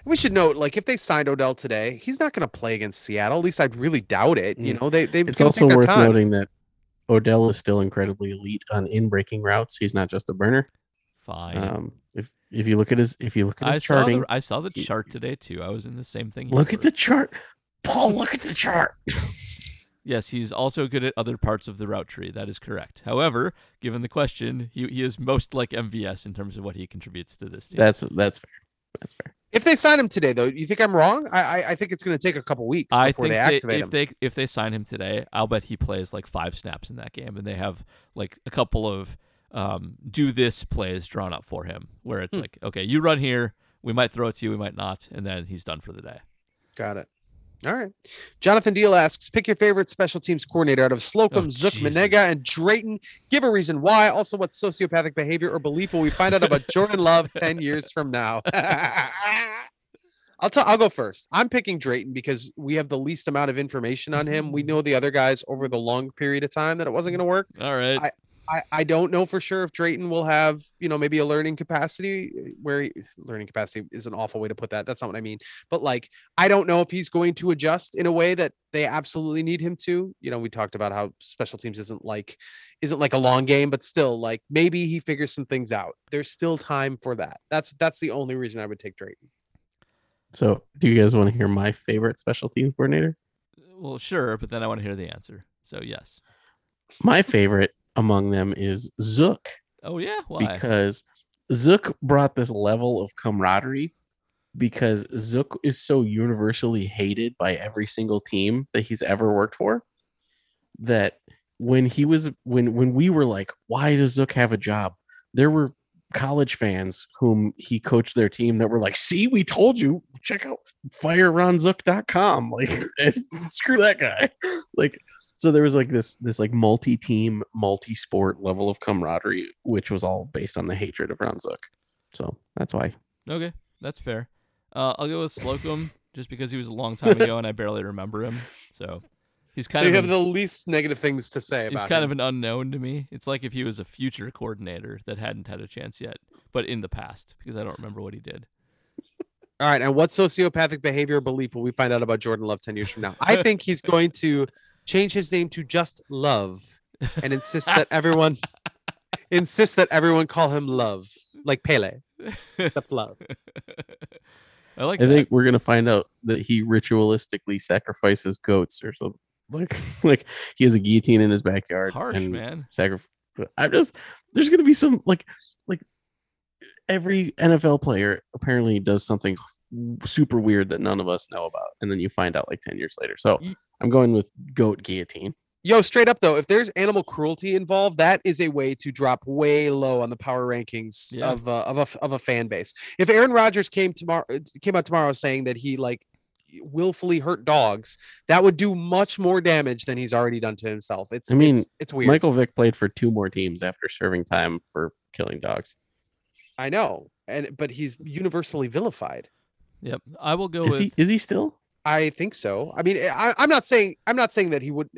We should note, like, if they signed Odell today, he's not going to play against Seattle. At least I'd really doubt it. You Mm. know, they they It's also take worth time. noting that Odell is still incredibly elite on in breaking routes. He's not just a burner. Fine. Um, if if you look at his if you look at I his saw charting, the I saw the he- chart today too. I was in the same thing. you look at were. the chart. Paul, look at the chart. Yes, he's also good at other parts of the route tree. That is correct. However, given the question, he, he is most like MVS in terms of what he contributes to this team. That's that's fair. That's fair. If they sign him today, though, you think I'm wrong? I I, I think it's going to take a couple weeks I before think they they- activate if him. they if they sign him today, I'll bet he plays like five snaps in that game, and they have like a couple of um, do this plays drawn up for him, where it's Hmm. like, okay, you run here, we might throw it to you, we might not, and then he's done for the day. Got it. All right. Jonathan Deal asks, pick your favorite special teams coordinator out of Slocum, Oh, Zook, Jesus. Mennenga, and Drayton. Give a reason why. Also, what sociopathic behavior or belief will we find out about Jordan Love 10 years from now? I'll tell I'll go first. I'm picking Drayton because we have the least amount of information on him. We know the other guys over the long period of time that it wasn't going to work. All right, I, I I don't know for sure if Drayton will have, you know, maybe a learning capacity eh, where he, learning capacity is an awful way to put that. That's not what I mean. But like, I don't know if he's going to adjust in a way that they absolutely need him to. You know, we talked about how special teams isn't like isn't like a long game, but still like maybe he figures some things out. There's still time for that. That's that's the only reason I would take Drayton. So, do you guys want to hear my favorite special teams coordinator? Well, sure, but then I want to hear the answer. So yes. My favorite among them is Zook Oh yeah. Why? because Zook brought this level of camaraderie because Zook is so universally hated by every single team that he's ever worked for that when he was when when we were like why does Zook have a job there were college fans whom he coached their team that were like see we told you check out fireronzook.com like screw that guy like so there was like this this like multi-team multi-sport level of camaraderie which was all based on the hatred of Ron Zook so that's why Okay, that's fair. Uh, I'll go with Slocum just because he was a long time ago and I barely remember him. So he's kind so of you have an- the least negative things to say he's kind him. of an unknown to me. It's like if he was a future coordinator that hadn't had a chance yet, but in the past because I don't remember what he did. All right. And what sociopathic behavior or belief will we find out about Jordan Love 10 years from now? I think he's going to change his name to just Love and insist that everyone insist that everyone call him Love, like Pele, except Love. I like I that. think we're gonna find out that he ritualistically sacrifices goats or something. Like, like he has a guillotine in his backyard. Harsh, and man. Sacrifice. I'm just there's gonna be some like like every NFL player apparently does something super weird that none of us know about, and then you find out like ten years later. So I'm going with goat guillotine. Yo, straight up though, if there's animal cruelty involved, that is a way to drop way low on the power rankings Yeah. of uh, of a of a fan base. If Aaron Rodgers came tomorrow came out tomorrow saying that he like willfully hurt dogs, that would do much more damage than he's already done to himself. It's I mean, it's, it's weird. Michael Vick played for two more teams after serving time for killing dogs. I know, and but he's universally vilified. Yep. I will go Is with he? Is he still? I think so. I mean, I, I'm not saying I'm not saying that he would.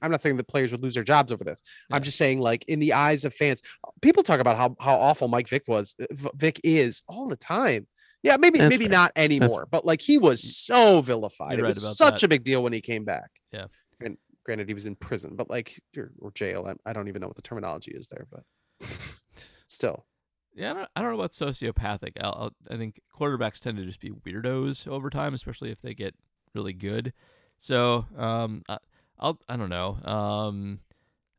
I'm not saying that players would lose their jobs over this. Yeah. I'm just saying, like in the eyes of fans, people talk about how how awful Mike Vick was. uh, Vick is all the time. Yeah, maybe That's maybe fair. not anymore, but like he was so vilified. You're it right was about such that. a big deal when he came back. Yeah. And granted, he was in prison, but like or, or jail. I, I don't even know what the terminology is there, but still. Yeah, I don't, I don't know about sociopathic. I'll, I'll, I think quarterbacks tend to just be weirdos over time, especially if they get really good. So, um, I, I'll, I don't know. Um,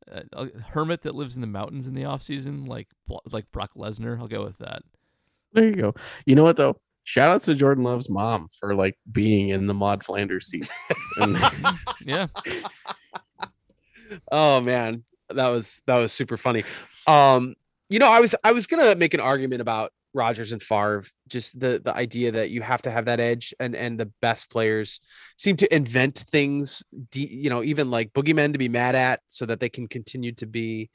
uh, a hermit that lives in the mountains in the off season, like like Brock Lesnar. I'll go with that. There you go. You know what though? Shout outs to Jordan Love's mom for like being in the Maud Flanders seats. Yeah, oh man that was that was super funny um you know i was i was gonna make an argument about Rodgers and Favre, just the the idea that you have to have that edge, and and the best players seem to invent things, de- you know, even like boogeymen to be mad at, so that they can continue to be,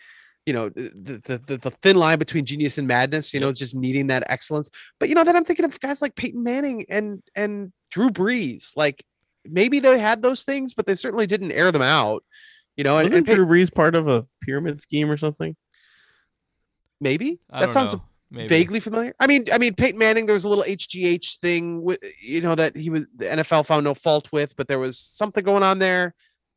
you know, the the the, the thin line between genius and madness. You know, just needing that excellence. But you know, then I'm thinking of guys like Peyton Manning and and Drew Brees. Like maybe they had those things, but they certainly didn't air them out. You know, and, wasn't and Drew Brees part of a pyramid scheme or something? Maybe I that sounds know. Maybe. vaguely familiar. I mean, I mean, Peyton Manning, there was a little HGH thing with, you know, that he was the NFL found no fault with, but there was something going on there.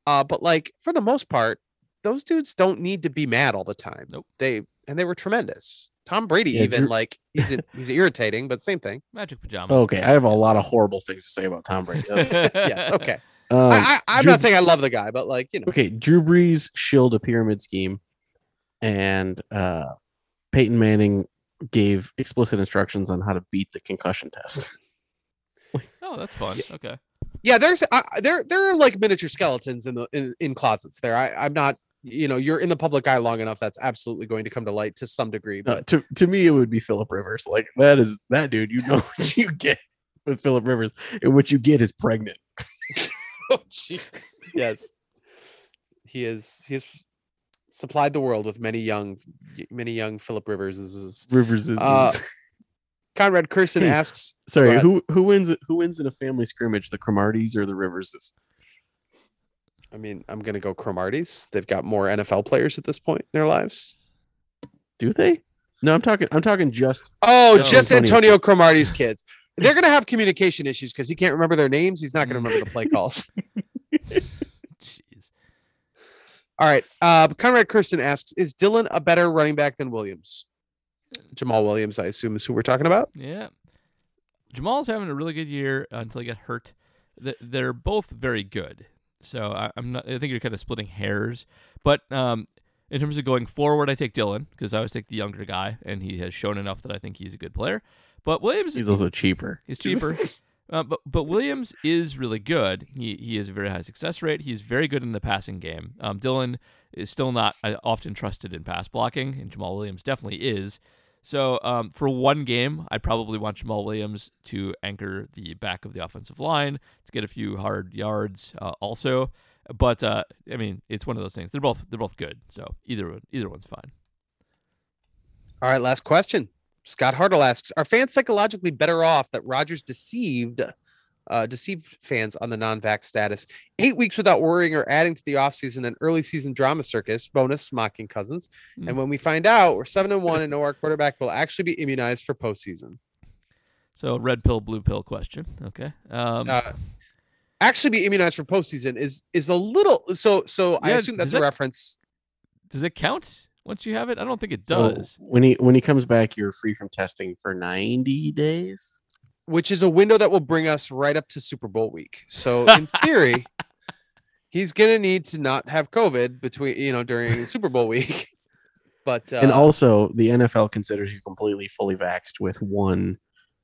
Uh, but like for the most part, those dudes don't need to be mad all the time. Nope. They and they were tremendous. Tom Brady, Yeah, even Drew- like he's he's irritating, but same thing. Magic pajamas. Okay, I have a lot of horrible things to say about Tom Brady. Okay. Yes, okay. Um, I, I, I'm Drew- not saying I love the guy, but like you know, okay, Drew Brees shilled a pyramid scheme, and uh, Peyton Manning gave explicit instructions on how to beat the concussion test. Oh, that's fun. Okay. yeah, there's uh, there there are like miniature skeletons in the in, in closets there. I, I'm not. You know, you're in the public eye long enough. That's absolutely going to come to light to some degree. Uh, But to to me, it would be Philip Rivers. Like that is that dude. You know what you get with Philip Rivers, and what you get is pregnant. oh jeez yes he is he has supplied the world with many young many young philip Riverses. Riverses. Uh, conrad Kirsten Hey, asks sorry, who who wins? Who wins in a family scrimmage? The Cromarties or the Riverses? i mean i'm gonna go cromarties they've got more nfl players at this point in their lives Do they? No, I'm talking. I'm talking just. Oh, just Antonio kids. Cromartie's kids. They're gonna have communication issues because he can't remember their names. He's not gonna remember the play calls. Jeez. All right. Uh, Conrad Kirsten asks, is Dillon a better running back than Williams? Jamaal Williams, I assume, is who we're talking about. Yeah. Jamaal's having a really good year until he got hurt. They're both very good. So I, I'm not. I think you're kind of splitting hairs. But um, in terms of going forward, I take Dillon because I always take the younger guy, and he has shown enough that I think he's a good player. But Williams, He's also cheaper. He's cheaper. uh, but but Williams is really good. He he has a very high success rate. He's very good in the passing game. Um, Dillon is still not uh, often trusted in pass blocking, and Jamaal Williams definitely is. So um, for one game, I probably want Jamaal Williams to anchor the back of the offensive line to get a few hard yards. Uh, also, but uh, I mean, it's one of those things. They're both they're both good. So either either one's fine. All right, last question. Scott Hartle asks, are fans psychologically better off that Rodgers deceived uh, deceived fans on the non-vax status? Eight weeks without worrying or adding to the offseason and early season drama circus, bonus mocking cousins. Hmm. And when we find out we're seven and one and know our quarterback will actually be immunized for postseason. So red pill, blue pill question. Okay. Um, Uh, actually be immunized for postseason is is a little so so I assume that's a that- reference. does it count once you have it? I don't think it So does. when he when he comes back, you're free from testing for 90 days. which is a window that will bring us right up to Super Bowl week. So in theory, he's gonna need to not have COVID between you know during Super Bowl week. But uh, and also, the NFL considers you completely fully vaxxed with one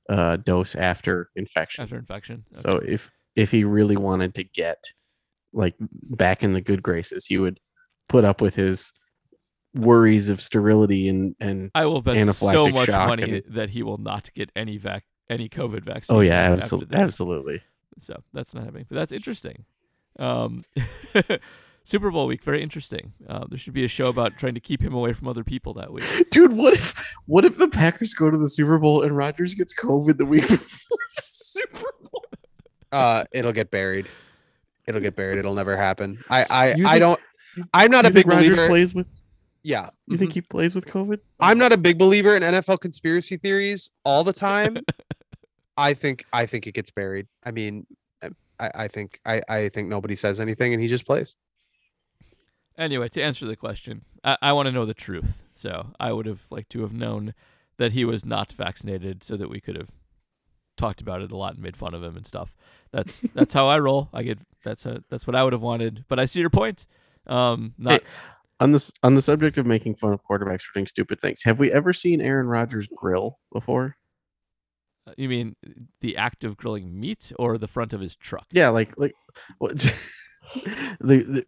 uh, dose after infection. after infection. So if if he really wanted to get like back in the good graces, he would put up with his worries of sterility and and I will bet so much money and- that he will not get any vac any COVID vaccine. oh yeah, absolutely, absolutely. So that's not happening, but that's interesting. Um, Super Bowl week, very interesting. Uh, there should be a show about trying to keep him away from other people that week. Dude, what if what if the Packers go to the Super Bowl and Rodgers gets COVID the week before the Super Bowl? uh, it'll get buried. It'll get buried. It'll never happen. I I, You I don't. I'm not a big think Rodgers believer. plays with? Yeah, You think he plays with COVID? I'm not a big believer in NFL conspiracy theories all the time. I think I think it gets buried. I mean, I, I think I, I think nobody says anything and he just plays. Anyway, to answer the question, I, I want to know the truth. So I would have liked to have known that he was not vaccinated, so that we could have talked about it a lot and made fun of him and stuff. That's that's how I roll. I get that's a, that's what I would have wanted. But I see your point. Um, not Hey, on this on the subject of making fun of quarterbacks for doing stupid things, have we ever seen Aaron Rodgers grill before? Uh, you mean uh, the act of grilling meat or the front of his truck? Yeah, like like what the, the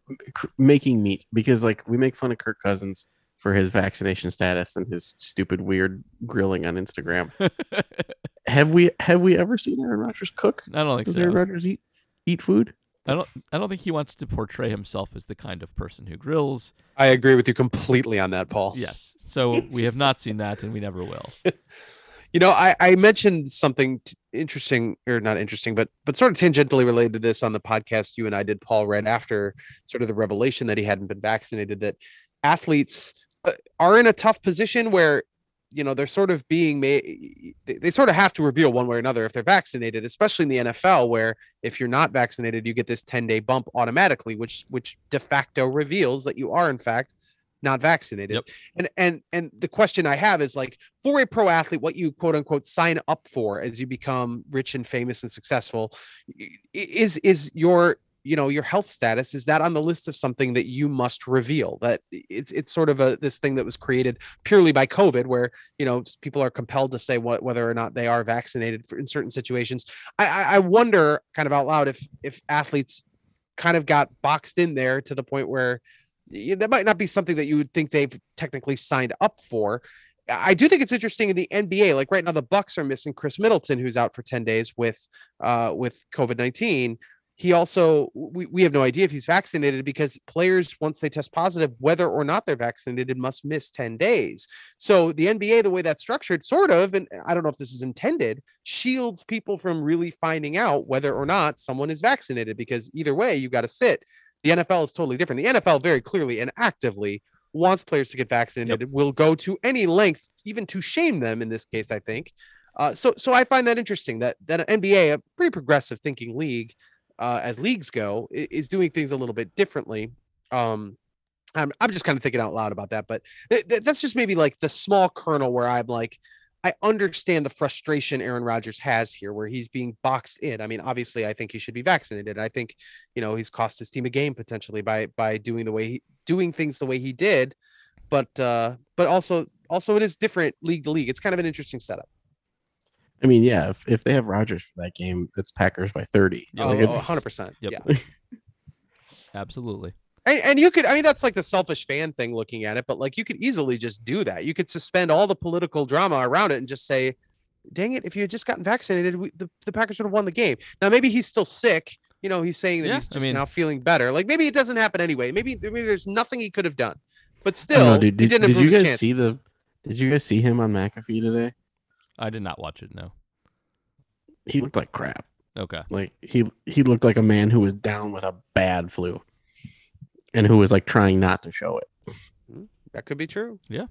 making meat because like we make fun of Kirk Cousins for his vaccination status and his stupid weird grilling on Instagram. have we have we ever seen Aaron Rodgers cook? I don't think so. Does so. Aaron Rodgers eat eat food? I don't. I don't think he wants to portray himself as the kind of person who grills. I agree with you completely on that, Paul. Yes. So we have not seen that, and we never will. You know, I, I mentioned something t- interesting, or not interesting, but but sort of tangentially related to this on the podcast you and I did, Paul, right after sort of the revelation that he hadn't been vaccinated. That athletes uh, are in a tough position where you know they're sort of being made they, sort of have to reveal one way or another if they're vaccinated especially in the nfl where if you're not vaccinated you get this 10 day bump automatically which which de facto reveals that you are in fact not vaccinated Yep. and and and the question i have is like for a pro athlete what you quote unquote sign up for as you become rich and famous and successful is is your you know your health status is that on the list of something that you must reveal? That it's it's sort of a this thing that was created purely by covid where you know people are compelled to say what whether or not they are vaccinated for, in certain situations. I, I i wonder kind of out loud if if athletes kind of got boxed in there to the point where that might not be something that you would think they've technically signed up for. I do think it's interesting in the NBA. Like right now, the Bucks are missing Khris Middleton, who's out for 10 days with uh with COVID-19 he also we, we have no idea if he's vaccinated because players once they test positive whether or not they're vaccinated must miss 10 days so the nba the way that's structured sort of and i don't know if this is intended shields people from really finding out whether or not someone is vaccinated because either way you got to sit the nfl is totally different the nfl very clearly and actively wants players to get vaccinated, will go to any length, even to shame them. In this case, I think. Uh, so, so I find that interesting that that an NBA, a pretty progressive thinking league, uh, as leagues go, is doing things a little bit differently. Um, I'm, I'm just kind of thinking out loud about that, but th- th- that's just maybe like the small kernel where I'm like, I understand the frustration Aaron Rodgers has here, where he's being boxed in. I mean, obviously, I think he should be vaccinated. I think, you know, he's cost his team a game potentially by by doing the way he doing things the way he did, but uh, but also also it is different league to league. It's kind of an interesting setup. I mean, yeah, if, if they have Rodgers for that game, it's Packers by 30. Yeah, Oh, Like, like it's- 100 percent. Yep. Yeah. Absolutely. And, and you could, I mean, that's like the selfish fan thing looking at it, but like you could easily just do that. You could suspend all the political drama around it and just say, dang it, if you had just gotten vaccinated, we, the, the Packers would have won the game. Now, maybe he's still sick. You know, he's saying that Yeah, he's I just mean- now feeling better. Like maybe it doesn't happen anyway. Maybe, maybe there's nothing he could have done. But still, know, dude. he Did, didn't did you improve his guys see the? Did you guys see him on McAfee today? I did not watch it. No. He looked like crap. Okay. Like he he looked like a man who was down with a bad flu, and who was like trying not to show it. That could be true. Yeah.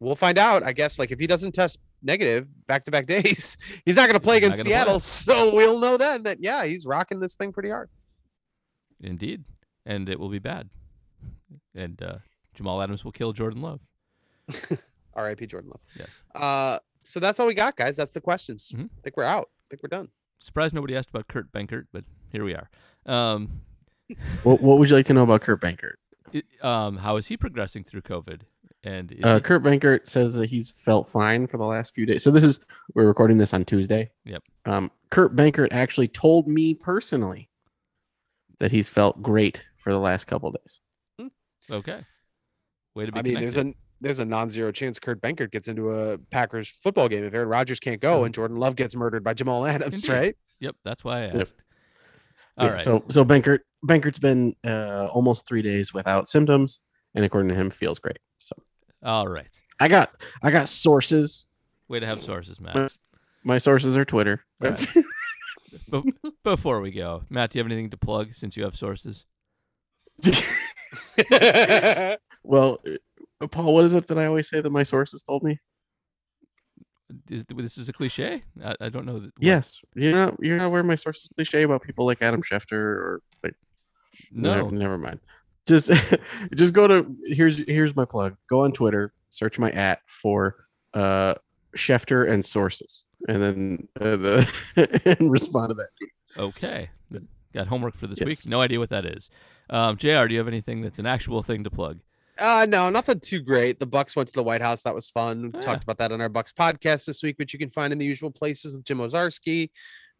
We'll find out. I guess like if he doesn't test negative back to back days, he's not going to play He's against gonna play. Seattle. So we'll know then that yeah, he's rocking this thing pretty hard. Indeed. And it will be bad. And uh, Jamal Adams will kill Jordan Love. R.I.P. Jordan Love. Yes. Uh, so that's all we got, guys. That's the questions. Mhm. I think we're out. I think we're done. Surprised nobody asked about Kurt Benkert, but here we are. Um, What What would you like to know about Kurt Benkert? it, um, how is he progressing through COVID? And Uh, he- Kurt Benkert says that he's felt fine for the last few days. So this is we're recording this on Tuesday. Yep. Um, Kurt Benkert actually told me personally that he's felt great for the last couple days. okay. Way to be I mean, there's connected. A there's a non-zero chance Kurt Benkert gets into a Packers football game if Aaron Rodgers can't go and Jordan Love gets murdered by Jamal Adams, Indeed. right? Yep, that's why I Yep. asked. All Yeah, right. So so Benkert Benkert's been uh, almost three days without symptoms, and according to him, feels great. So All right. I got I got sources. Way to have sources, Matt. My, my sources are Twitter. All right. Be- before we go, Matt, do you have anything to plug since you have sources? well, Paul, what is it that I always say that my sources told me? Is, this is a cliche. I, I don't know. That, Yes, you're not you're not aware of my sources cliche about people like Adam Schefter or like No. never, never mind. Just just go to here's here's my plug. Go on Twitter, search my at for uh Schefter and sources, and then uh, the and respond to that. Okay. Got homework for this week. No idea what that is. Um, JR Do you have anything that's an actual thing to plug? Uh no, nothing too great. The Bucks went to the White House. That was fun. We Oh, talked about that on our Bucks podcast this week, which you can find in the usual places with Jim Owczarski.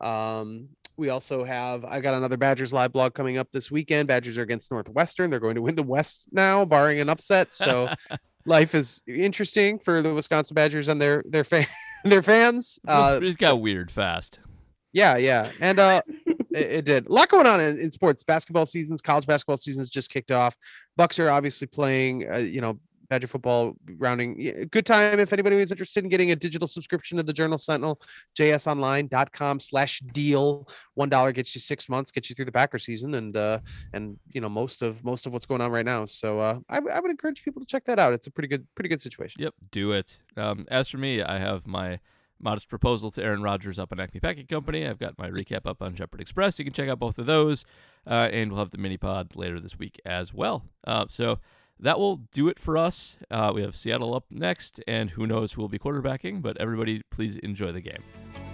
Um, we also have I got another Badgers live blog coming up this weekend. Badgers are against Northwestern. They're going to win the West now, barring an upset. So life is interesting for the Wisconsin Badgers and their their fan their fans. Uh, it got weird fast. yeah, yeah, and uh, it, it did a lot going on in, in sports. Basketball seasons, college basketball seasons just kicked off. Bucks are obviously playing. Uh, you know, Badger football rounding. Good time if anybody was interested in getting a digital subscription to the Journal Sentinel. JSOnline.com slash deal. One dollar gets you six months, gets you through the Packer season, and uh, and you know most of most of what's going on right now. So uh, I, I would encourage people to check that out. It's a pretty good pretty good situation. Yep, do it. Um, as for me, I have my modest proposal to Aaron Rodgers up on Acme Packing Company. I've got my recap up on Shepherd Express. You can check out both of those, uh, and we'll have the mini pod later this week as well. Uh, so that will do it for us. Uh, we have Seattle up next, and who knows who will be quarterbacking, but everybody, please enjoy the game.